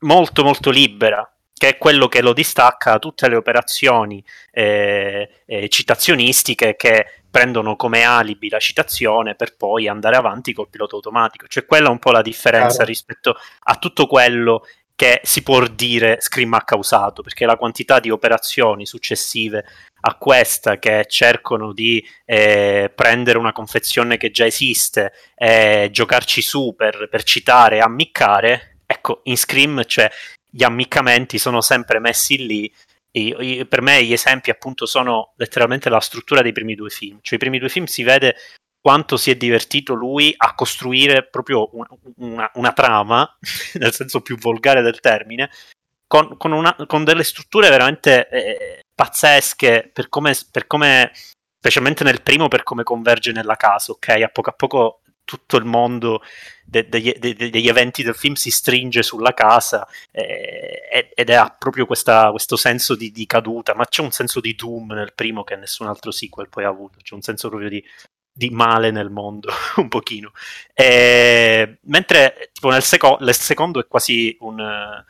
molto molto libera, che è quello che lo distacca da tutte le operazioni eh, eh, citazionistiche che prendono come alibi la citazione per poi andare avanti col pilota automatico. Cioè quella è un po' la differenza ah, rispetto a tutto quello che si può dire Scream ha causato, perché la quantità di operazioni successive a questa che cercano di eh, prendere una confezione che già esiste e giocarci su per, per citare e ammiccare, ecco, in Scream c'è gli ammiccamenti sono sempre messi lì. E, e, per me gli esempi appunto sono letteralmente la struttura dei primi due film. Cioè i primi due film si vede quanto si è divertito lui a costruire proprio una, una, una trama, nel senso più volgare del termine, con, con, una, con delle strutture veramente eh, pazzesche per come, per come, specialmente nel primo, per come converge nella casa, ok? A poco a poco tutto il mondo de- degli, de- degli, eventi del film si stringe sulla casa eh, ed ha proprio questa, questo senso di, di, caduta, ma c'è un senso di doom nel primo che nessun altro sequel poi ha avuto, c'è un senso proprio di, di male nel mondo, un pochino. E, mentre tipo nel, seco- nel, secondo è quasi un...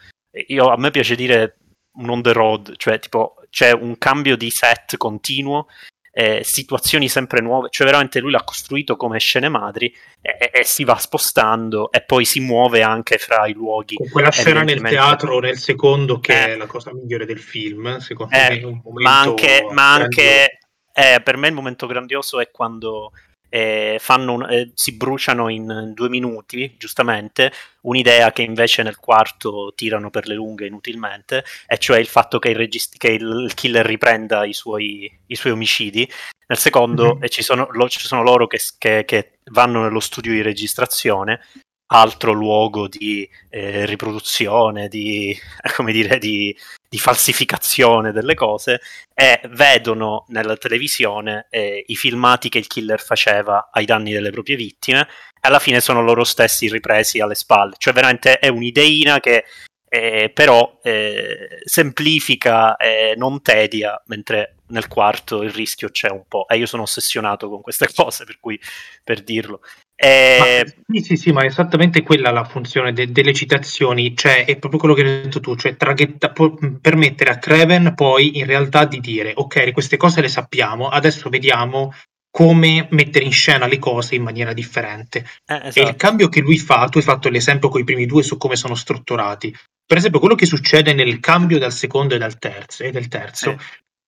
Io, a me piace dire un on the road, cioè tipo c'è un cambio di set continuo eh, situazioni sempre nuove, cioè veramente lui l'ha costruito come scene madri e, e, si va spostando e poi si muove anche fra i luoghi. Con quella scena nel teatro nel secondo che eh, è la cosa migliore del film, secondo eh, me. ma anche, ma anche eh, per me il momento grandioso è quando eh, un, eh, si bruciano in due minuti, giustamente, un'idea che invece nel quarto tirano per le lunghe inutilmente, e cioè il fatto che il, regist- che il killer riprenda i suoi, i suoi omicidi. Nel secondo mm-hmm. ci, sono, lo, ci, sono, loro che, che, che vanno nello studio di registrazione altro luogo di eh, riproduzione, di, come dire, di, di, falsificazione delle cose e vedono nella televisione eh, i filmati che il killer faceva ai danni delle proprie vittime e alla fine sono loro stessi ripresi alle spalle. Cioè veramente è un'ideina che eh, però eh, semplifica e non tedia, mentre nel quarto il rischio c'è un po'. E io sono ossessionato con queste cose, per cui per dirlo. Eh... sì, sì, sì, ma è esattamente quella la funzione de- delle citazioni, cioè è proprio quello che hai detto tu, cioè traghetta- po- permettere a Creven poi in realtà di dire ok, queste cose le sappiamo, adesso vediamo come mettere in scena le cose in maniera differente. Eh, esatto. E il esatto. cambio che lui fa, tu hai fatto l'esempio con i primi due su come sono strutturati. Per esempio, quello che succede nel cambio dal secondo e dal terzo, e del terzo eh.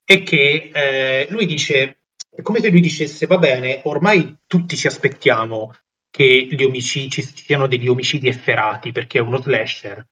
è che eh, lui dice è come se lui dicesse: Va bene, ormai tutti ci aspettiamo che gli omicidi, ci siano degli omicidi efferati perché è uno slasher.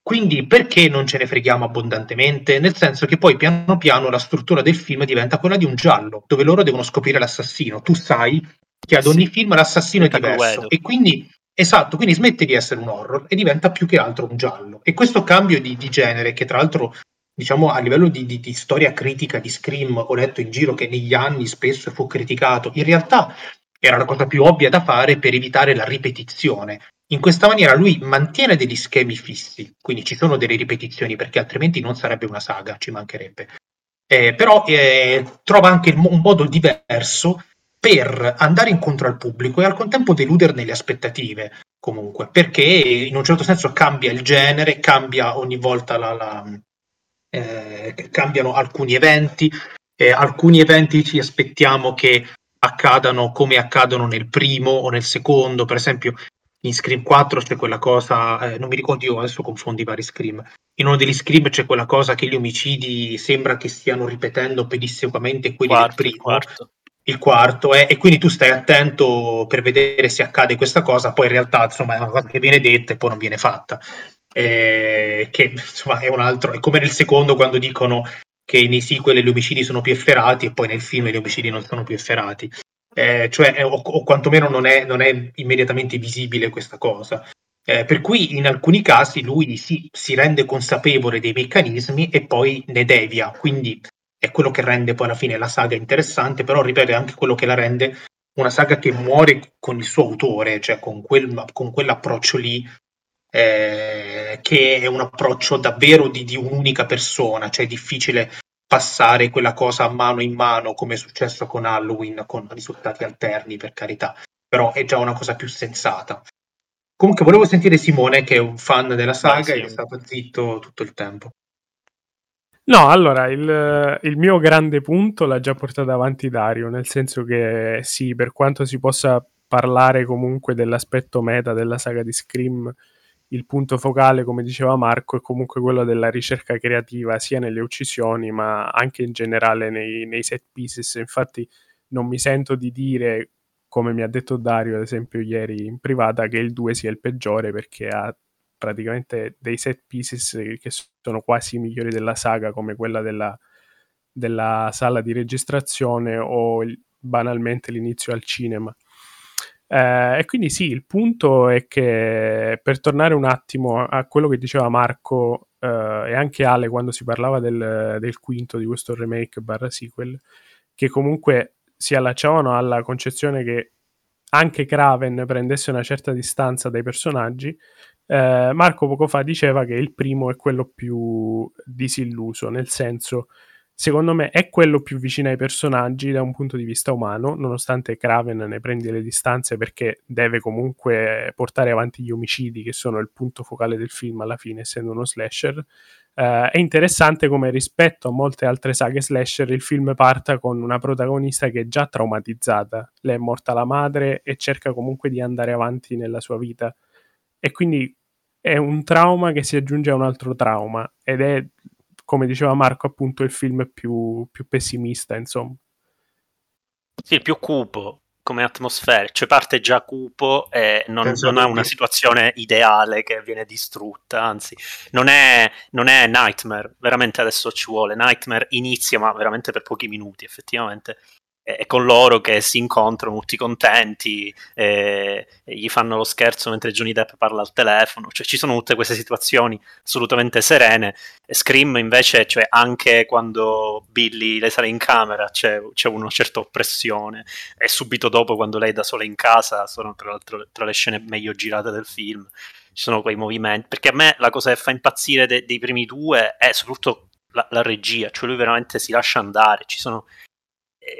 Quindi perché non ce ne freghiamo abbondantemente? Nel senso che poi piano piano la struttura del film diventa quella di un giallo, dove loro devono scoprire l'assassino. Tu sai che ad ogni sì, film l'assassino è diverso. E quindi, esatto, quindi smette di essere un horror e diventa più che altro un giallo. E questo cambio di, di genere, che tra l'altro diciamo a livello di, di, di, storia critica di Scream ho letto in giro che negli anni spesso fu criticato, in realtà era la cosa più ovvia da fare per evitare la ripetizione. In questa maniera lui mantiene degli schemi fissi, quindi ci sono delle ripetizioni perché altrimenti non sarebbe una saga, ci mancherebbe. Eh, però eh, trova anche un modo diverso per andare incontro al pubblico e al contempo deluderne le aspettative comunque, perché in un certo senso cambia il genere, cambia ogni volta la, la eh, cambiano alcuni eventi, eh, alcuni eventi ci aspettiamo che accadano come accadono nel primo o nel secondo, per esempio in Scream 4 c'è quella cosa, eh, non mi ricordo io, adesso confondo i vari Scream, in uno degli Scream c'è quella cosa che gli omicidi sembra che stiano ripetendo pedissequamente quelli quarto, del primo. Quarto il quarto è, e quindi tu stai attento per vedere se accade questa cosa, poi in realtà insomma è una cosa che viene detta e poi non viene fatta. Eh, che insomma è un altro, è come nel secondo quando dicono che nei sequel gli omicidi sono più efferati e poi nel film gli omicidi non sono più efferati. Eh, cioè, o, o, quantomeno non è, non è, immediatamente visibile questa cosa. Eh, per cui in alcuni casi lui si, si rende consapevole dei meccanismi e poi ne devia, quindi è quello che rende poi alla fine la saga interessante, però ripeto è anche quello che la rende una saga che muore con il suo autore, cioè con, quel, con quell'approccio lì, eh, che è un approccio davvero di, di, un'unica persona, cioè è difficile passare quella cosa mano in mano come è successo con Halloween, con risultati alterni per carità, però è già una cosa più sensata. Comunque volevo sentire Simone che è un fan della saga Beh, sì. e è stato zitto tutto il tempo. No, allora il, il, mio grande punto l'ha già portato avanti Dario, nel senso che sì, per quanto si possa parlare comunque dell'aspetto meta della saga di Scream, il punto focale, come diceva Marco, è comunque quello della ricerca creativa, sia nelle uccisioni, ma anche in generale nei, nei set pieces. Infatti non mi sento di dire, come mi ha detto Dario, ad esempio, ieri in privata, che il 2 sia il peggiore perché ha praticamente dei set pieces che sono quasi migliori della saga, come quella della, della sala di registrazione o il, banalmente l'inizio al cinema. Eh, e quindi sì, il punto è che per tornare un attimo a quello che diceva Marco eh, e anche Ale quando si parlava del, del quinto di questo remake barra sequel, che comunque si allacciavano alla concezione che anche Kraven prendesse una certa distanza dai personaggi, eh, Marco poco fa diceva che il primo è quello più disilluso, nel senso, secondo me è quello più vicino ai personaggi da un punto di vista umano, nonostante Kraven ne prendi le distanze perché deve comunque portare avanti gli omicidi che sono il punto focale del film alla fine, essendo uno slasher. Uh, è interessante come rispetto a molte altre saghe slasher il film parta con una protagonista che è già traumatizzata, le è morta la madre e cerca comunque di andare avanti nella sua vita e quindi è un trauma che si aggiunge a un altro trauma ed è, come diceva Marco, appunto il film più, più pessimista, insomma. Sì, più cupo come atmosfera, cioè parte già cupo e non, non ha una situazione ideale che viene distrutta, anzi, non è, non è Nightmare, veramente adesso ci vuole. Nightmare inizia, ma veramente per pochi minuti, effettivamente, e con loro che si incontrano tutti contenti e, e, gli fanno lo scherzo mentre Johnny Depp parla al telefono. Cioè ci sono tutte queste situazioni assolutamente serene. E Scream invece cioè anche quando Billy le sale in camera c'è, c'è, una certa oppressione. E subito dopo quando lei è da sola in casa sono tra l'altro tra le scene meglio girate del film. Ci sono quei movimenti. Perché a me la cosa che fa impazzire de, dei primi due è soprattutto la, la regia. Cioè lui veramente si lascia andare. Ci sono eh,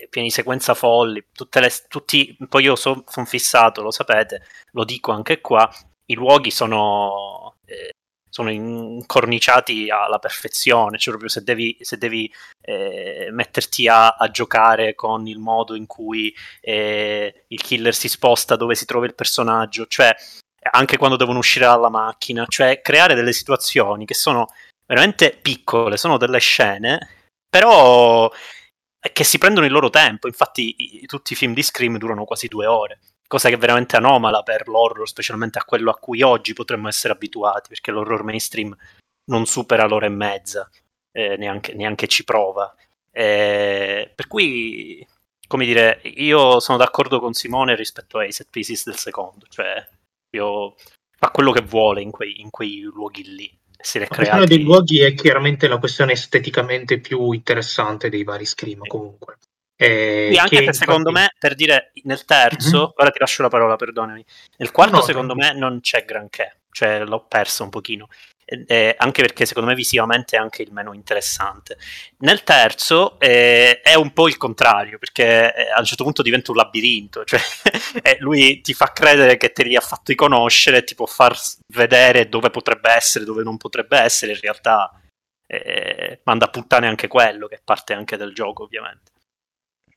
pieni di sequenza folli, le, tutti, poi io sono son fissato, lo sapete, lo dico anche qua, i luoghi sono, eh, sono incorniciati alla perfezione, cioè proprio se devi, se devi eh, metterti a, a, giocare con il modo in cui eh, il killer si sposta, dove si trova il personaggio, cioè anche quando devono uscire dalla macchina, cioè creare delle situazioni che sono veramente piccole, sono delle scene, però che si prendono il loro tempo. Infatti, i, tutti i film di Scream durano quasi due ore, cosa che è veramente anomala per l'horror, specialmente a quello a cui oggi potremmo essere abituati, perché l'horror mainstream non supera l'ora e mezza, eh, neanche, neanche, ci prova. Eh, per cui, come dire, io sono d'accordo con Simone rispetto ai set pieces del secondo, cioè io, fa quello che vuole in quei, in quei luoghi lì. Si è La questione dei luoghi è chiaramente la questione esteticamente più interessante dei vari Scream, comunque. Eh, sì, anche se secondo me, per dire, nel terzo, mm-hmm. ora ti lascio la parola, perdonami, nel quarto no, secondo no. me non c'è granché, cioè l'ho perso un pochino eh, anche perché secondo me visivamente è anche il meno interessante. Nel terzo eh, è un po' il contrario, perché eh, a un certo punto diventa un labirinto, cioè lui ti fa credere che te li ha fatti conoscere, ti può far vedere dove potrebbe essere, dove non potrebbe essere, in realtà eh, manda a puttane anche quello, che è parte anche del gioco ovviamente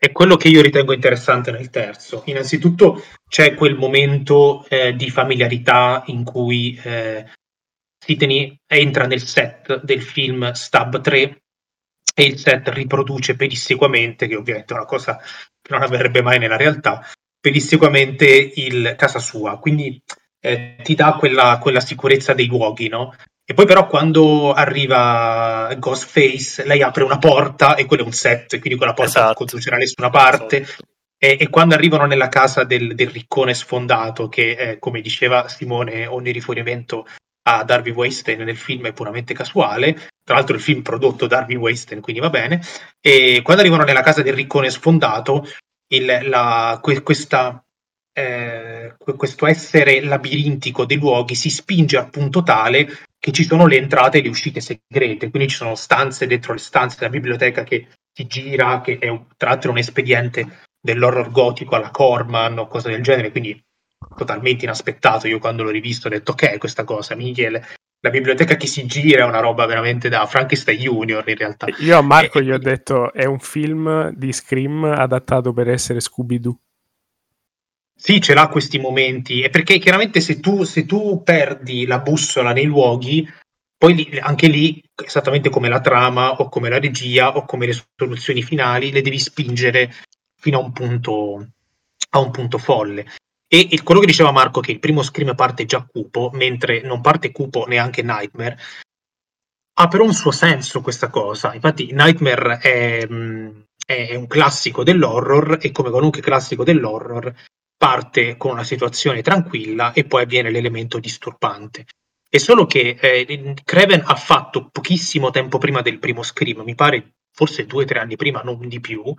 è quello che io ritengo interessante nel terzo. Innanzitutto c'è quel momento eh, di familiarità in cui eh, Tiffany entra nel set del film Stab 3 e il set riproduce pedissequamente, che ovviamente è una cosa che non avverrebbe mai nella realtà, pedissequamente il casa sua. Quindi eh, ti dà quella, quella, sicurezza dei luoghi, no? E poi però quando arriva Ghostface, lei apre una porta e quello è un set, quindi quella porta esatto. non conducerà da nessuna parte. Esatto. E, e, quando arrivano nella casa del, del riccone sfondato, che eh, come diceva Simone, ogni riferimento a Darby Weinstein nel film è puramente casuale. Tra l'altro il film prodotto Darby Weinstein, quindi va bene. E quando arrivano nella casa del riccone sfondato, il, la, que, questa, eh, questo essere labirintico dei luoghi si spinge al punto tale che ci sono le entrate e le uscite segrete, quindi ci sono stanze dentro le stanze della biblioteca che si gira, che è tra l'altro un espediente dell'horror gotico alla Corman o cose del genere, quindi totalmente inaspettato. Io quando l'ho rivisto ho detto ok, questa cosa, Michele, la biblioteca che si gira è una roba veramente da Frankenstein Junior in realtà. Io a Marco e... gli ho detto è un film di Scream adattato per essere Scooby-Doo. Sì, ce l'ha questi momenti, e perché chiaramente se tu, se tu perdi la bussola nei luoghi, poi lì, anche lì, esattamente come la trama o come la regia o come le soluzioni finali, le devi spingere fino a un punto, a un punto folle. E il, quello che diceva Marco, che il primo Scream parte già cupo, mentre non parte cupo neanche Nightmare, ha però un suo senso questa cosa. Infatti, Nightmare è, è un classico dell'horror e come qualunque classico dell'horror parte con una situazione tranquilla e poi avviene l'elemento disturbante. È solo che eh, Craven ha fatto pochissimo tempo prima del primo Scream, mi pare forse due o tre anni prima, non di più,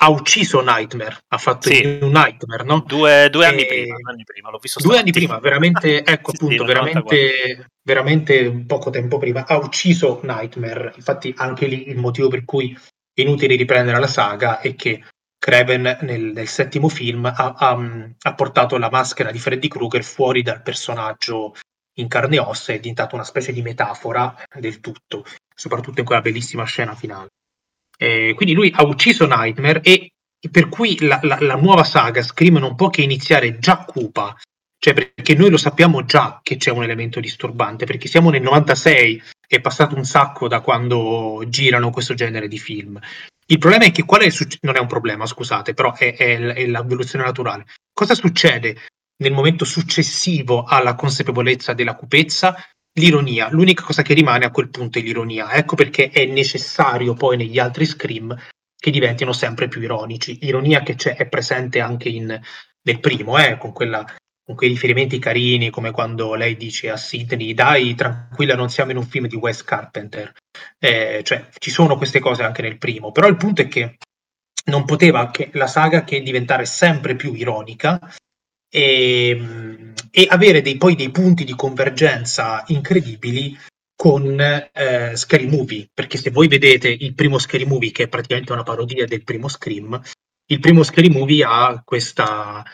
ha ucciso Nightmare, ha fatto sì. un Nightmare, no? Due, due anni, prima, anni, prima, l'ho visto Due anni prima, veramente, ecco sì, appunto, sì, veramente, veramente poco tempo prima, ha ucciso Nightmare. Infatti anche lì il motivo per cui è inutile riprendere la saga è che Craven nel, nel settimo film ha, ha, ha, portato la maschera di Freddy Krueger fuori dal personaggio in carne e ossa, è diventato una specie di metafora del tutto, soprattutto in quella bellissima scena finale. Eh, quindi lui ha ucciso Nightmare e per cui la, la, la, nuova saga Scream non può che iniziare già cupa, cioè perché noi lo sappiamo già che c'è un elemento disturbante, perché siamo nel 96, è passato un sacco da quando girano questo genere di film. Il problema è che qual è il successo? Non è un problema, scusate, però è, è, è l'evoluzione naturale. Cosa succede nel momento successivo alla consapevolezza della cupezza? L'ironia. L'unica cosa che rimane a quel punto è l'ironia. Ecco perché è necessario poi negli altri Scream che diventino sempre più ironici. Ironia che c'è, è presente anche in, nel primo, eh, con, quella, con quei riferimenti carini, come quando lei dice a Sidney, dai, tranquilla, non siamo in un film di Wes Carpenter. Eh, cioè, ci sono queste cose anche nel primo, però il punto è che non poteva che la saga che diventare sempre più ironica e, ehm, e avere dei, poi dei punti di convergenza incredibili con eh, Scary Movie, perché se voi vedete il primo Scary Movie, che è praticamente una parodia del primo Scream, il primo Scary Movie ha questa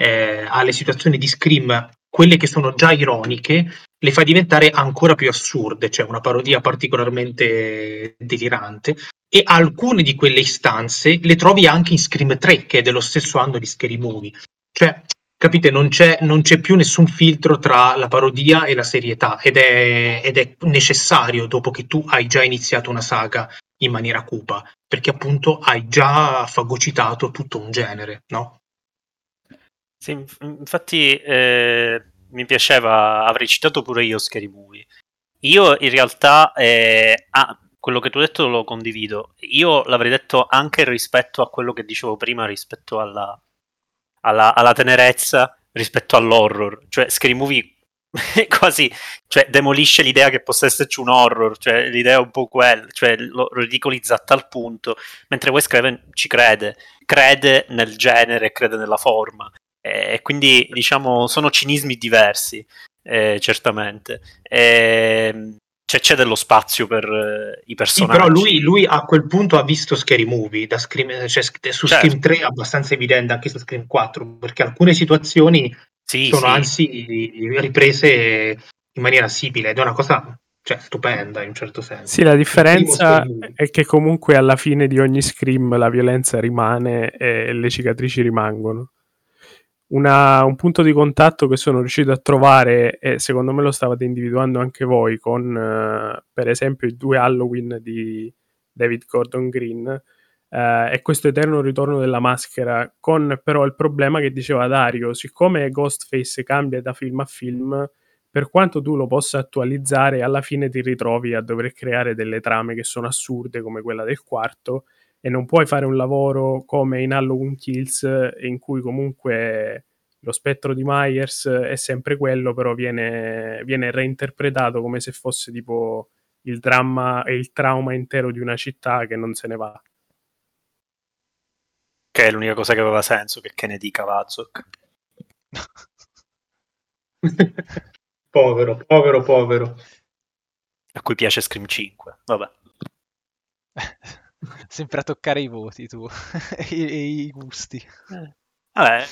eh, ha le situazioni di Scream, quelle che sono già ironiche, le fa diventare ancora più assurde, cioè una parodia particolarmente delirante, e alcune di quelle istanze le trovi anche in Scream 3, che è dello stesso anno di Scary Movie. Cioè, capite, non c'è, non c'è, più nessun filtro tra la parodia e la serietà ed è, ed è, necessario dopo che tu hai già iniziato una saga in maniera cupa, perché appunto hai già fagocitato tutto un genere, no? Sì, infatti eh, mi piaceva, avrei citato pure io Scary Movie. Io in realtà, eh, ah, quello che tu hai detto lo condivido. Io l'avrei detto anche rispetto a quello che dicevo prima, rispetto alla, alla, alla tenerezza rispetto all'horror. Cioè, Scary Movie quasi cioè, demolisce l'idea che possa esserci un horror, cioè l'idea è un po' quella, cioè lo ridicolizza a tal punto, mentre Wes Craven ci crede, crede nel genere, crede nella forma, e quindi diciamo sono cinismi diversi, eh, certamente. E, cioè, c'è dello spazio per eh, i personaggi. Sì, però lui, lui, a quel punto ha visto Scary Movie, da Scream, cioè, su certo. Scream 3 è abbastanza evidente anche su Scream 4, perché alcune situazioni sì, sono sì. anzi riprese in maniera simile ed è una cosa cioè, stupenda in un certo senso. Sì, la differenza è che comunque alla fine di ogni scream la violenza rimane e le cicatrici rimangono. Una, un punto di contatto che sono riuscito a trovare e secondo me lo stavate individuando anche voi con uh, per esempio i due Halloween di David Gordon Green Uh, è questo eterno ritorno della maschera, con però il problema che diceva Dario, siccome Ghostface cambia da film a film, per quanto tu lo possa attualizzare, alla fine ti ritrovi a dover creare delle trame che sono assurde come quella del quarto e non puoi fare un lavoro come in Halloween Kills in cui comunque lo spettro di Myers è sempre quello, però viene, viene reinterpretato come se fosse tipo il dramma e il trauma intero di una città che non se ne va che è l'unica cosa che aveva senso, che, che ne dica Vazok. povero, povero, povero. A cui piace Scream 5, vabbè. Sempre a toccare i voti tu, e, e i gusti. Eh. Vabbè,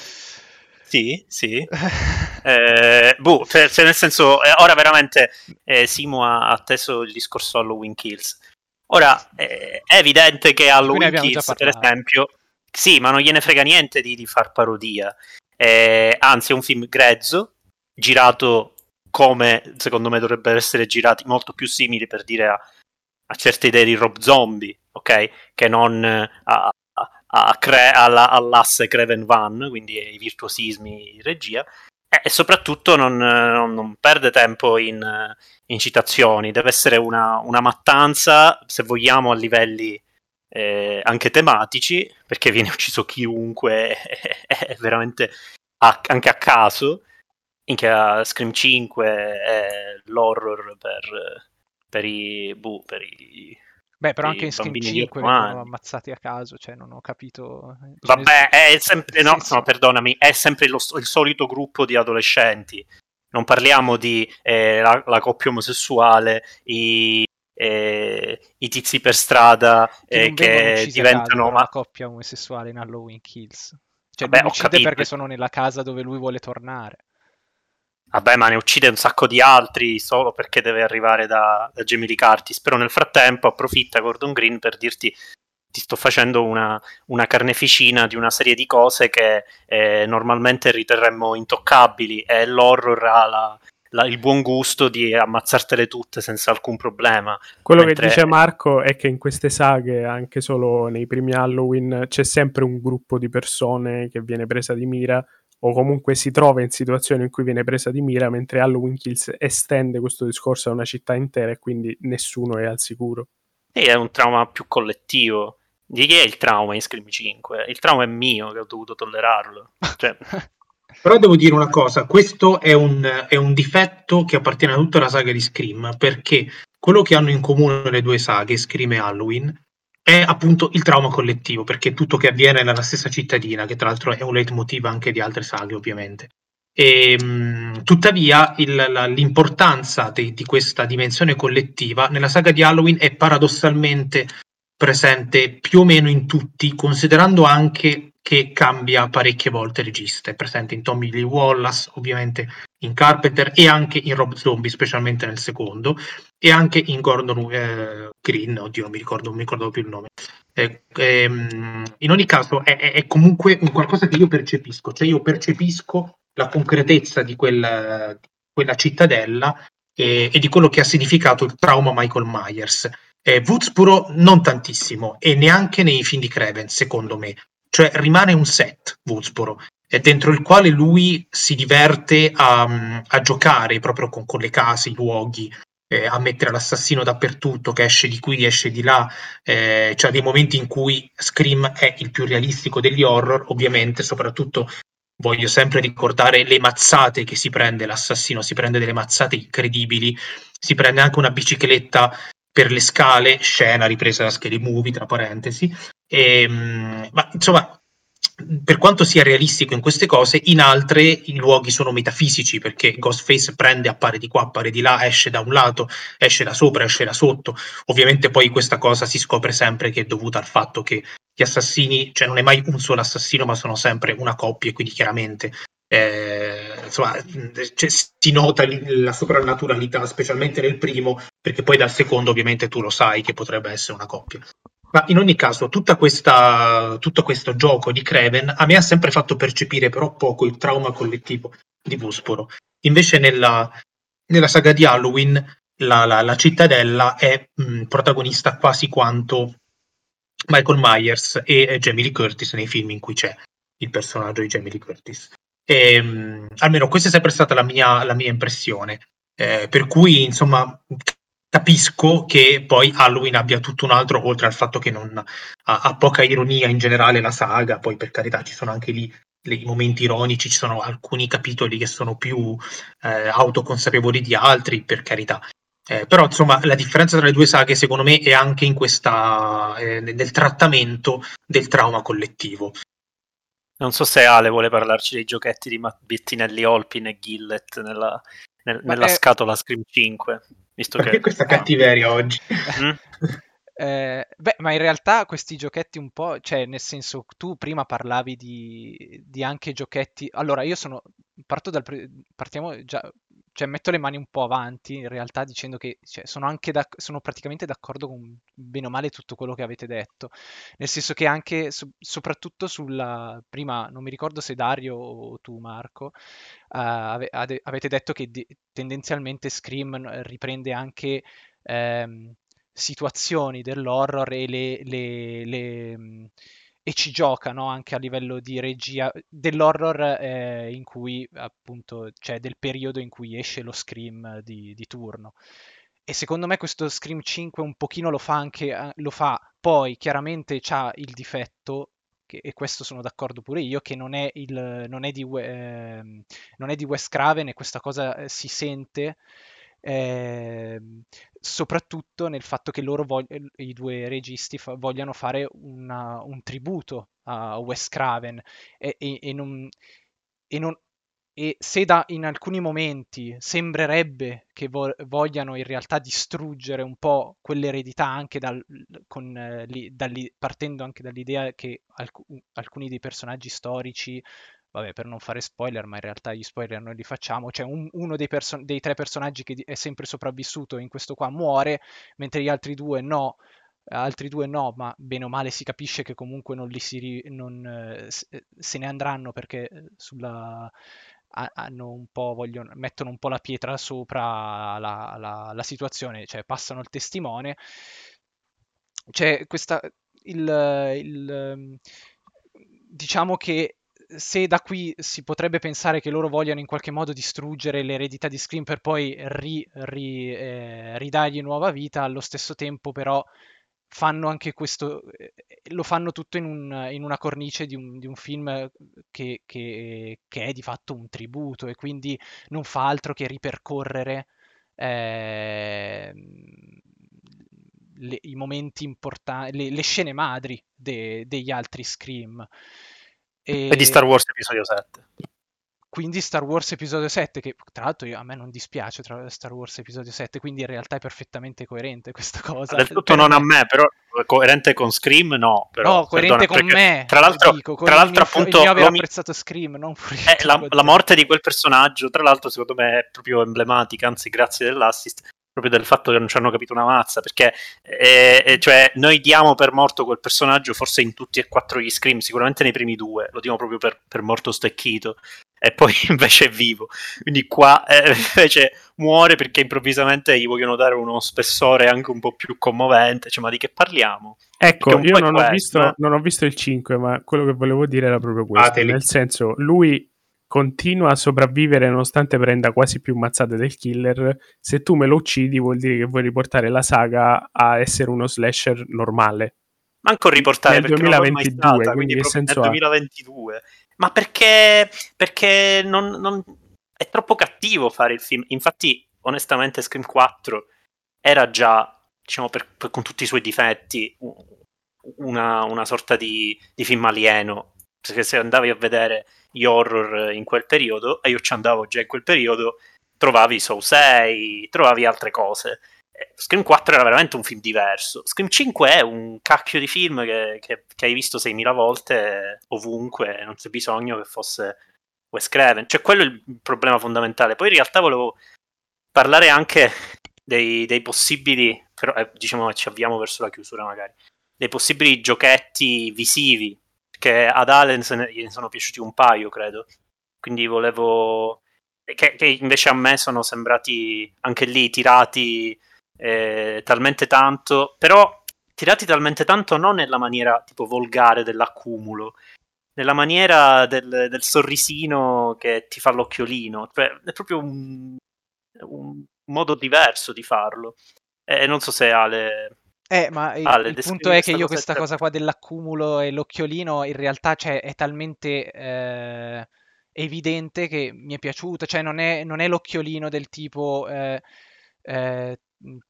sì, sì. Eh, boh, cioè, cioè nel senso, eh, ora veramente eh, Simo ha atteso il discorso Halloween Kills. Ora, eh, è evidente che Halloween Kills, per esempio, sì, ma non gliene frega niente di, di far parodia. Eh, anzi, è un film grezzo, girato come secondo me dovrebbero essere girati, molto più simili per dire a, a certe idee di Rob Zombie, ok? Che non a, a, a cre- alla, all'asse Craven Van, quindi i virtuosismi di regia. E, soprattutto non, non, non, perde tempo in, in citazioni, deve essere una, una mattanza, se vogliamo, a livelli eh, anche tematici, perché viene ucciso chiunque, è veramente a, anche a caso. Anche a Scream 5 è l'horror per, per i, buh, per i Beh, però anche in Scream 5 vengono ammazzati a caso, cioè non ho capito. Vabbè, è sempre, no, no, perdonami, è sempre lo, il solito gruppo di adolescenti. Non parliamo di eh, la, la, coppia omosessuale, i, eh, i tizi per strada che, eh, che diventano una coppia omosessuale in Halloween Kills. Cioè, Vabbè, non uccide perché sono nella casa dove lui vuole tornare. Vabbè, ma ne uccide un sacco di altri solo perché deve arrivare da, da Jamie Lee Curtis. Però nel frattempo approfitta Gordon Green per dirti ti sto facendo una, una, carneficina di una serie di cose che eh, normalmente riterremmo intoccabili e l'horror ha la, la, il buon gusto di ammazzartele tutte senza alcun problema. Quello Mentre... che dice Marco è che in queste saghe, anche solo nei primi Halloween, c'è sempre un gruppo di persone che viene presa di mira o comunque si trova in situazioni in cui viene presa di mira, mentre Halloween Kills estende questo discorso a una città intera e quindi nessuno è al sicuro. E è un trauma più collettivo. Di chi è il trauma in Scream 5? Il trauma è mio che ho dovuto tollerarlo. Cioè, Però devo dire una cosa, questo è un, è un difetto che appartiene a tutta la saga di Scream, perché quello che hanno in comune le due saghe, Scream e Halloween, è appunto il trauma collettivo, perché tutto che avviene nella stessa cittadina, che tra l'altro è un leitmotiv anche di altre saghe, ovviamente. E, mh, tuttavia il, la, l'importanza de, di questa dimensione collettiva nella saga di Halloween è paradossalmente presente più o meno in tutti, considerando anche che cambia parecchie volte regista. È presente in Tommy Lee Wallace, ovviamente in Carpenter e anche in Rob Zombie, specialmente nel secondo, e anche in Gordon eh, Green, oddio non mi ricordo, non mi ricordo più il nome. Eh, ehm, in ogni caso è, è, comunque un qualcosa che io percepisco, cioè io percepisco la concretezza di quella, di quella cittadella e, e, di quello che ha significato il trauma Michael Myers. Eh, Woodsboro non tantissimo e neanche nei film di Craven, secondo me. Cioè rimane un set Woodsboro, dentro il quale lui si diverte a, a giocare proprio con, con, le case, i luoghi, eh, a mettere l'assassino dappertutto, che esce di qui, esce di là. Eh, cioè dei momenti in cui Scream è il più realistico degli horror, ovviamente, soprattutto voglio sempre ricordare le mazzate che si prende l'assassino, si prende delle mazzate incredibili, si prende anche una bicicletta per le scale, scena ripresa da Scary Movie, tra parentesi. E, ehm, ma insomma, per quanto sia realistico in queste cose, in altre i luoghi sono metafisici perché Ghostface prende, appare di qua, appare di là, esce da un lato, esce da sopra, esce da sotto. Ovviamente poi questa cosa si scopre sempre che è dovuta al fatto che gli assassini, cioè non è mai un solo assassino, ma sono sempre una coppia, e quindi chiaramente eh, insomma, cioè, si nota la soprannaturalità, specialmente nel primo, perché poi dal secondo ovviamente tu lo sai che potrebbe essere una coppia. Ma in ogni caso, questa, tutto questo gioco di Creven a me ha sempre fatto percepire però poco il trauma collettivo di Vusporo. Invece nella, nella saga di Halloween la, la, la cittadella è mh, protagonista quasi quanto Michael Myers e Jamie Lee Curtis nei film in cui c'è il personaggio di Jamie Lee Curtis. E, mh, almeno questa è sempre stata la mia, la mia impressione. Eh, per cui, insomma, capisco che poi Halloween abbia tutto un altro, oltre al fatto che non ha, ha poca ironia in generale la saga, poi per carità ci sono anche lì i momenti ironici, ci sono alcuni capitoli che sono più eh, autoconsapevoli di altri, per carità. Eh, però insomma la differenza tra le due saghe secondo me è anche in questa eh, nel trattamento del trauma collettivo. Non so se Ale vuole parlarci dei giochetti di Bettinelli Olpin e Gillet nella, nel, nella è... scatola Scream 5. Visto Perché che... questa cattiveria oggi? Mm? Eh, beh, ma in realtà questi giochetti un po', cioè nel senso, tu prima parlavi di, di anche giochetti. Allora, io sono, parto dal, partiamo già, cioè metto le mani un po' avanti in realtà dicendo che cioè, sono anche da, sono praticamente d'accordo con bene o male tutto quello che avete detto. Nel senso che anche, so, soprattutto sulla prima, non mi ricordo se Dario o tu Marco, uh, ave, ade, avete detto che di, tendenzialmente Scream riprende anche. Um, situazioni dell'horror e le, le, le e ci giocano anche a livello di regia dell'horror eh, in cui appunto c'è del periodo in cui esce lo Scream di, di, turno. E secondo me questo Scream 5 un pochino lo fa anche, eh, lo fa, poi chiaramente c'ha il difetto, che, e questo sono d'accordo pure io, che non è, il, non è, di, eh, non è di Wes Craven e questa cosa eh, si sente, eh, soprattutto nel fatto che loro vog- i due registi fa- vogliano fare una, un tributo a Wes Craven e, e, e, non, e non, se da, in alcuni momenti sembrerebbe che vo- vogliano in realtà distruggere un po' quell'eredità anche dal, con, eh, li, dalli, partendo anche dall'idea che alc- alcuni dei personaggi storici vabbè, per non fare spoiler, ma in realtà gli spoiler noi li facciamo, cioè un, uno dei, perso- dei, tre personaggi che è sempre sopravvissuto in questo qua muore, mentre gli altri due no, altri due no, ma bene o male si capisce che comunque non, li si ri- non eh, se ne andranno perché eh, sulla hanno un po', vogliono, mettono un po' la pietra sopra la, la, la situazione, cioè passano il testimone. C'è questa, il, il, diciamo che se da qui si potrebbe pensare che loro vogliano in qualche modo distruggere l'eredità di Scream per poi ri, ri, eh, ridargli nuova vita, allo stesso tempo però fanno anche questo, eh, lo fanno tutto in, un, in una cornice di un, di un film che, che, che, è di fatto un tributo e quindi non fa altro che ripercorrere eh, le, i momenti importanti, le, le scene madri de, degli altri Scream. E... e di Star Wars Episodio 7 quindi Star Wars Episodio 7, che tra l'altro io, a me non dispiace tra Star Wars Episodio 7, quindi in realtà è perfettamente coerente questa cosa. Del tutto non me. a me, però coerente con Scream no. Però, no, coerente perdona, con me. Tra l'altro, dico, tra l'altro mio, appunto... Io avevo apprezzato Scream, non eh, la, la, morte di quel personaggio, tra l'altro secondo me è proprio emblematica, anzi grazie dell'assist, proprio del fatto che non ci hanno capito una mazza, perché eh, eh, cioè, noi diamo per morto quel personaggio forse in tutti e quattro gli scream, sicuramente nei primi due, lo diamo proprio per, per morto stecchito, e poi invece è vivo. Quindi qua eh, invece muore perché improvvisamente gli vogliono dare uno spessore anche un po' più commovente, cioè ma di che parliamo? Ecco, io non, questo, ho visto, no? non ho visto il 5, ma quello che volevo dire era proprio questo, ah, nel senso lui continua a sopravvivere nonostante prenda quasi più mazzate del killer, se tu me lo uccidi vuol dire che vuoi riportare la saga a essere uno slasher normale. Manco riportare nel 2022, stata, quindi nel 2022. ma perché, perché non, non, è troppo cattivo fare il film. Infatti, onestamente, Scream 4 era già, diciamo, per, per, con tutti i suoi difetti, una, una sorta di, di, film alieno. Perché se andavi a vedere gli horror in quel periodo, e io ci andavo già in quel periodo, trovavi Soul 6, trovavi altre cose. Eh, Scream 4 era veramente un film diverso. Scream 5 è un cacchio di film che, che, che hai visto 6.000 volte ovunque, non c'è bisogno che fosse Wes Craven. Cioè, quello è il problema fondamentale. Poi in realtà volevo parlare anche dei, dei possibili, però eh, diciamo che ci avviamo verso la chiusura magari, dei possibili giochetti visivi, che ad Allen ne, sono piaciuti un paio, credo. Quindi volevo... Che, che invece a me sono sembrati anche lì tirati eh, talmente tanto, però tirati talmente tanto non nella maniera tipo volgare dell'accumulo, nella maniera del, del sorrisino che ti fa l'occhiolino, cioè è proprio un, un modo diverso di farlo. E non so se Ale eh, ma il, Ale, il punto è che io questa cosa qua dell'accumulo e l'occhiolino in realtà cioè, è talmente eh, evidente che mi è piaciuto, cioè non è, non è l'occhiolino del tipo eh, eh,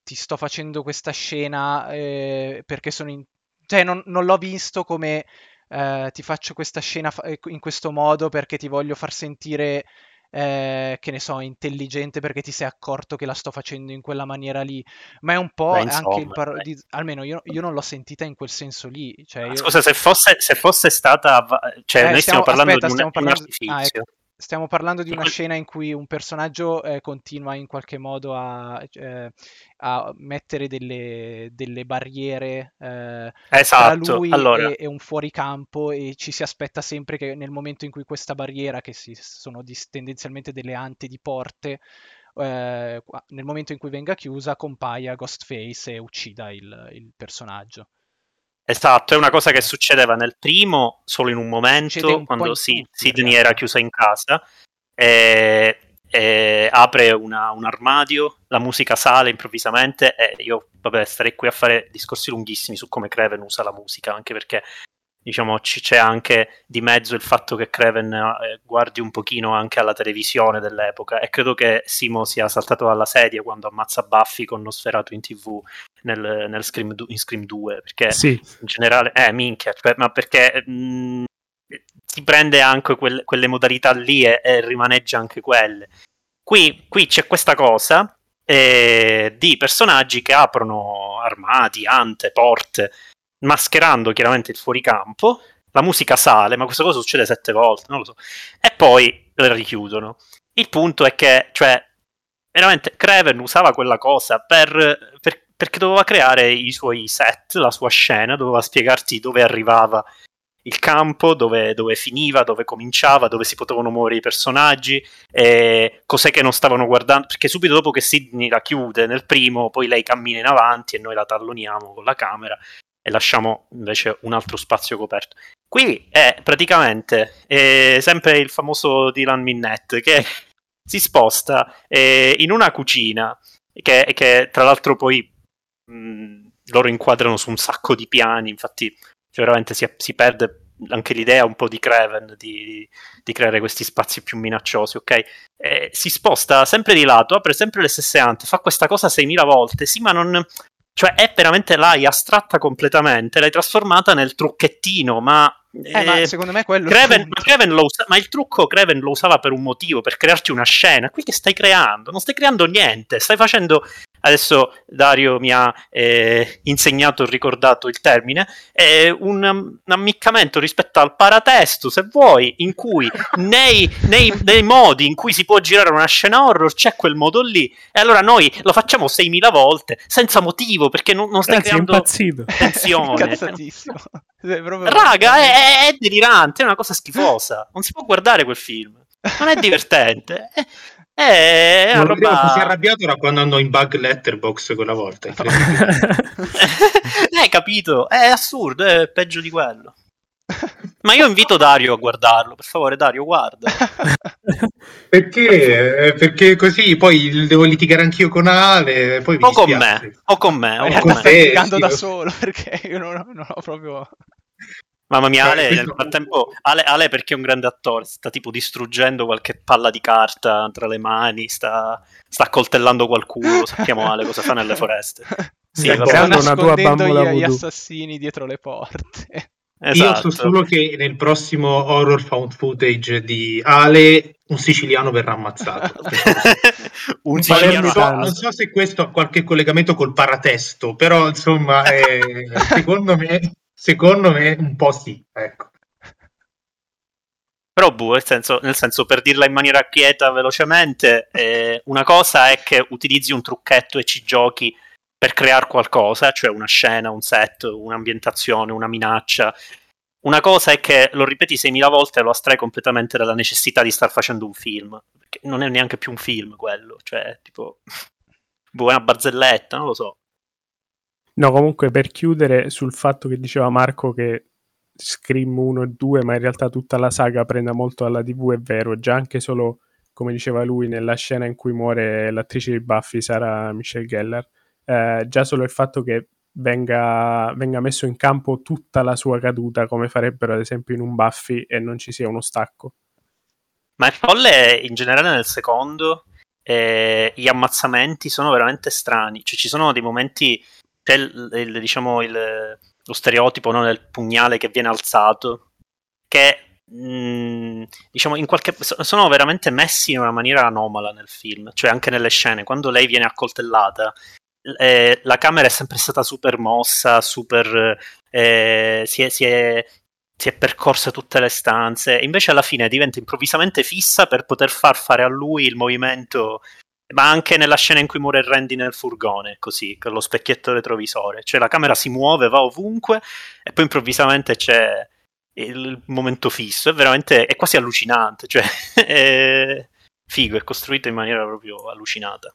ti sto facendo questa scena eh, perché sono in... cioè non, non l'ho visto come eh, ti faccio questa scena eh, in questo modo perché ti voglio far sentire, eh, che ne so, intelligente perché ti sei accorto che la sto facendo in quella maniera lì. Ma è un po' beh, insomma, anche il paro- di... almeno io, io, non l'ho sentita in quel senso lì. Cioè io... Scusa, se fosse, se fosse stata, cioè, eh, noi stiamo, stiamo parlando aspetta, di un, parlando... un artificio. Ah, ecco. Stiamo parlando di una scena in cui un personaggio eh, continua in qualche modo a, eh, a mettere delle, delle barriere eh, esatto. tra lui allora. e, e, un fuoricampo e ci si aspetta sempre che nel momento in cui questa barriera, che si, sono di, tendenzialmente delle ante di porte, eh, nel momento in cui venga chiusa compaia Ghostface e uccida il, il personaggio. Esatto, è una cosa che succedeva nel primo solo in un momento, un quando Sid, Sidney era chiusa in casa, e, e apre una, un armadio, la musica sale improvvisamente e io, vabbè, starei qui a fare discorsi lunghissimi su come Craven usa la musica, anche perché diciamo c- c'è anche di mezzo il fatto che Craven eh, guardi un pochino anche alla televisione dell'epoca e credo che Simo sia saltato dalla sedia quando ammazza Buffy con Nosferatu in tv nel, nel Scream, du- in Scream 2 perché sì. in generale eh minchia cioè, ma perché mh, mm, si prende anche quelle, quelle modalità lì e, e, rimaneggia anche quelle qui, qui c'è questa cosa eh, di personaggi che aprono armadi, ante, porte mascherando chiaramente il fuoricampo, la musica sale, ma questa cosa succede sette volte, non lo so, e poi la richiudono. Il punto è che, cioè, veramente Craven usava quella cosa per, per, perché doveva creare i suoi set, la sua scena, doveva spiegarti dove arrivava il campo, dove, dove, finiva, dove cominciava, dove si potevano muovere i personaggi, eh, cos'è che non stavano guardando, perché subito dopo che Sidney la chiude nel primo, poi lei cammina in avanti e noi la talloniamo con la camera e lasciamo invece un altro spazio coperto. Qui è praticamente è sempre il famoso Dylan Minnette che si sposta eh, in una cucina che, che tra l'altro poi mh, loro inquadrano su un sacco di piani, infatti cioè, veramente si, si, perde anche l'idea un po' di Craven di, di creare questi spazi più minacciosi, ok? Eh, si sposta sempre di lato, apre sempre le stesse ante, fa questa cosa 6.000 volte, sì, ma non, cioè è veramente l'hai astratta completamente, l'hai trasformata nel trucchettino, ma... Eh, ma eh, secondo me quello Craven, ma, Craven usa, ma il trucco Craven lo usava per un motivo, per crearti una scena. Qui che stai creando? Non stai creando niente, stai facendo adesso Dario mi ha eh, insegnato e ricordato il termine, è un, un, ammiccamento rispetto al paratesto, se vuoi, in cui nei, nei, nei, modi in cui si può girare una scena horror c'è quel modo lì, e allora noi lo facciamo 6.000 volte, senza motivo, perché non, non stai Grazie, creando tensione. Raga, è, è delirante, è una cosa schifosa, non si può guardare quel film. Non è divertente. Eh, non roba... si è arrabbiato era quando andò in bug letterbox quella volta. Hai capito? È assurdo, è peggio di quello. Ma io invito Dario a guardarlo, per favore, Dario, guarda. perché? Eh, perché così poi devo litigare anch'io con Ale. Poi o, con me, o con me, o con me. Sto litigando da solo perché io non, non ho proprio. Mamma mia, Ale, nel frattempo, Ale, Ale perché è un grande attore, sta tipo distruggendo qualche palla di carta tra le mani, sta, sta accoltellando qualcuno, sappiamo Ale cosa fa nelle foreste. Sì, Sta creando una tua nascondendo bambola gli, gli assassini dietro le porte. Io esatto. so solo che nel prossimo horror found footage di Ale un siciliano verrà ammazzato. un siciliano so, non so se questo ha qualche collegamento col paratesto, però insomma, eh, secondo, me, secondo me un po' sì. Ecco. Però, boh, nel senso, nel senso, per dirla in maniera quieta velocemente, eh, una cosa è che utilizzi un trucchetto e ci giochi per creare qualcosa, cioè una scena, un set, un'ambientazione, una minaccia. Una cosa è che lo ripeti 6.000 volte e lo astrai completamente dalla necessità di star facendo un film. Perché non è neanche più un film quello, cioè, tipo, boh, è una barzelletta, non lo so. No, comunque per chiudere sul fatto che diceva Marco che Scream 1 e 2, ma in realtà tutta la saga prende molto alla TV, è vero, già anche solo, come diceva lui, nella scena in cui muore l'attrice di Buffy, Sarah Michelle Geller, eh, già solo il fatto che venga, venga messo in campo tutta la sua caduta, come farebbero ad esempio in un Buffy, e non ci sia uno stacco. Ma è folle in generale nel secondo. eh, gli ammazzamenti sono veramente strani. Cioè, ci sono dei momenti. C'è il, il- diciamo il- lo stereotipo no, del pugnale che viene alzato. Che mh, diciamo in qualche. so- sono veramente messi in una maniera anomala nel film. Cioè, anche nelle scene, quando lei viene accoltellata. eh, la camera è sempre stata super mossa, super. eh, si è- si è si è percorsa tutte le stanze, invece alla fine diventa improvvisamente fissa per poter far fare a lui il movimento, ma anche nella scena in cui muore Randy nel furgone, così, con lo specchietto retrovisore, cioè la camera si muove, va ovunque, e poi improvvisamente c'è il momento fisso, è veramente, è quasi allucinante, cioè, è figo, è costruito in maniera proprio allucinata.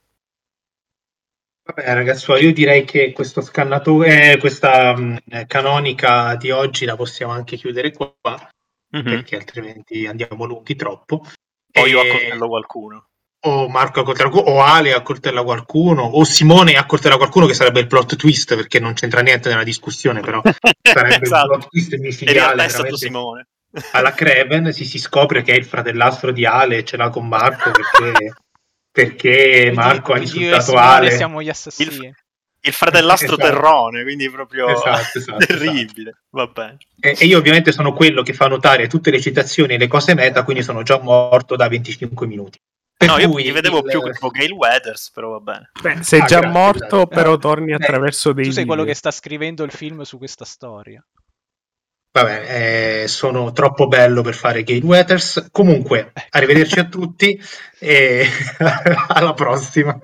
Vabbè, ragazzi, io direi che questo scannatore, questa mh, canonica di oggi la possiamo anche chiudere qua, Mhm. perché altrimenti andiamo lunghi troppo. Io E- accoltello qualcuno. O Marco accoltella qualcuno, o Ale accoltella qualcuno, o Simone accoltella qualcuno, che sarebbe il plot twist, perché non c'entra niente nella discussione, però sarebbe Esatto. il plot twist micidiale. realtà è stato veramente. Simone. alla Craven si, si scopre che è il fratellastro di Ale e ce l'ha con Marco perché, perché Marco ha insultato Ale. siamo gli assassini. Il fratellastro Esatto. terrone, quindi proprio Esatto, esatto, terribile. Vabbè. E, e io ovviamente sono quello che fa notare tutte le citazioni e le cose meta, quindi sono già morto da 25 minuti. Per No, io ti vedevo il- più tipo Gale Weathers, però va bene. Beh, sei Ah, già grazie, morto, grazie. però torni Eh, attraverso dei Tu sei quello video. che sta scrivendo il film su questa storia. Vabbè, eh, sono troppo bello per fare Gale Weathers. Comunque, arrivederci a tutti e alla prossima.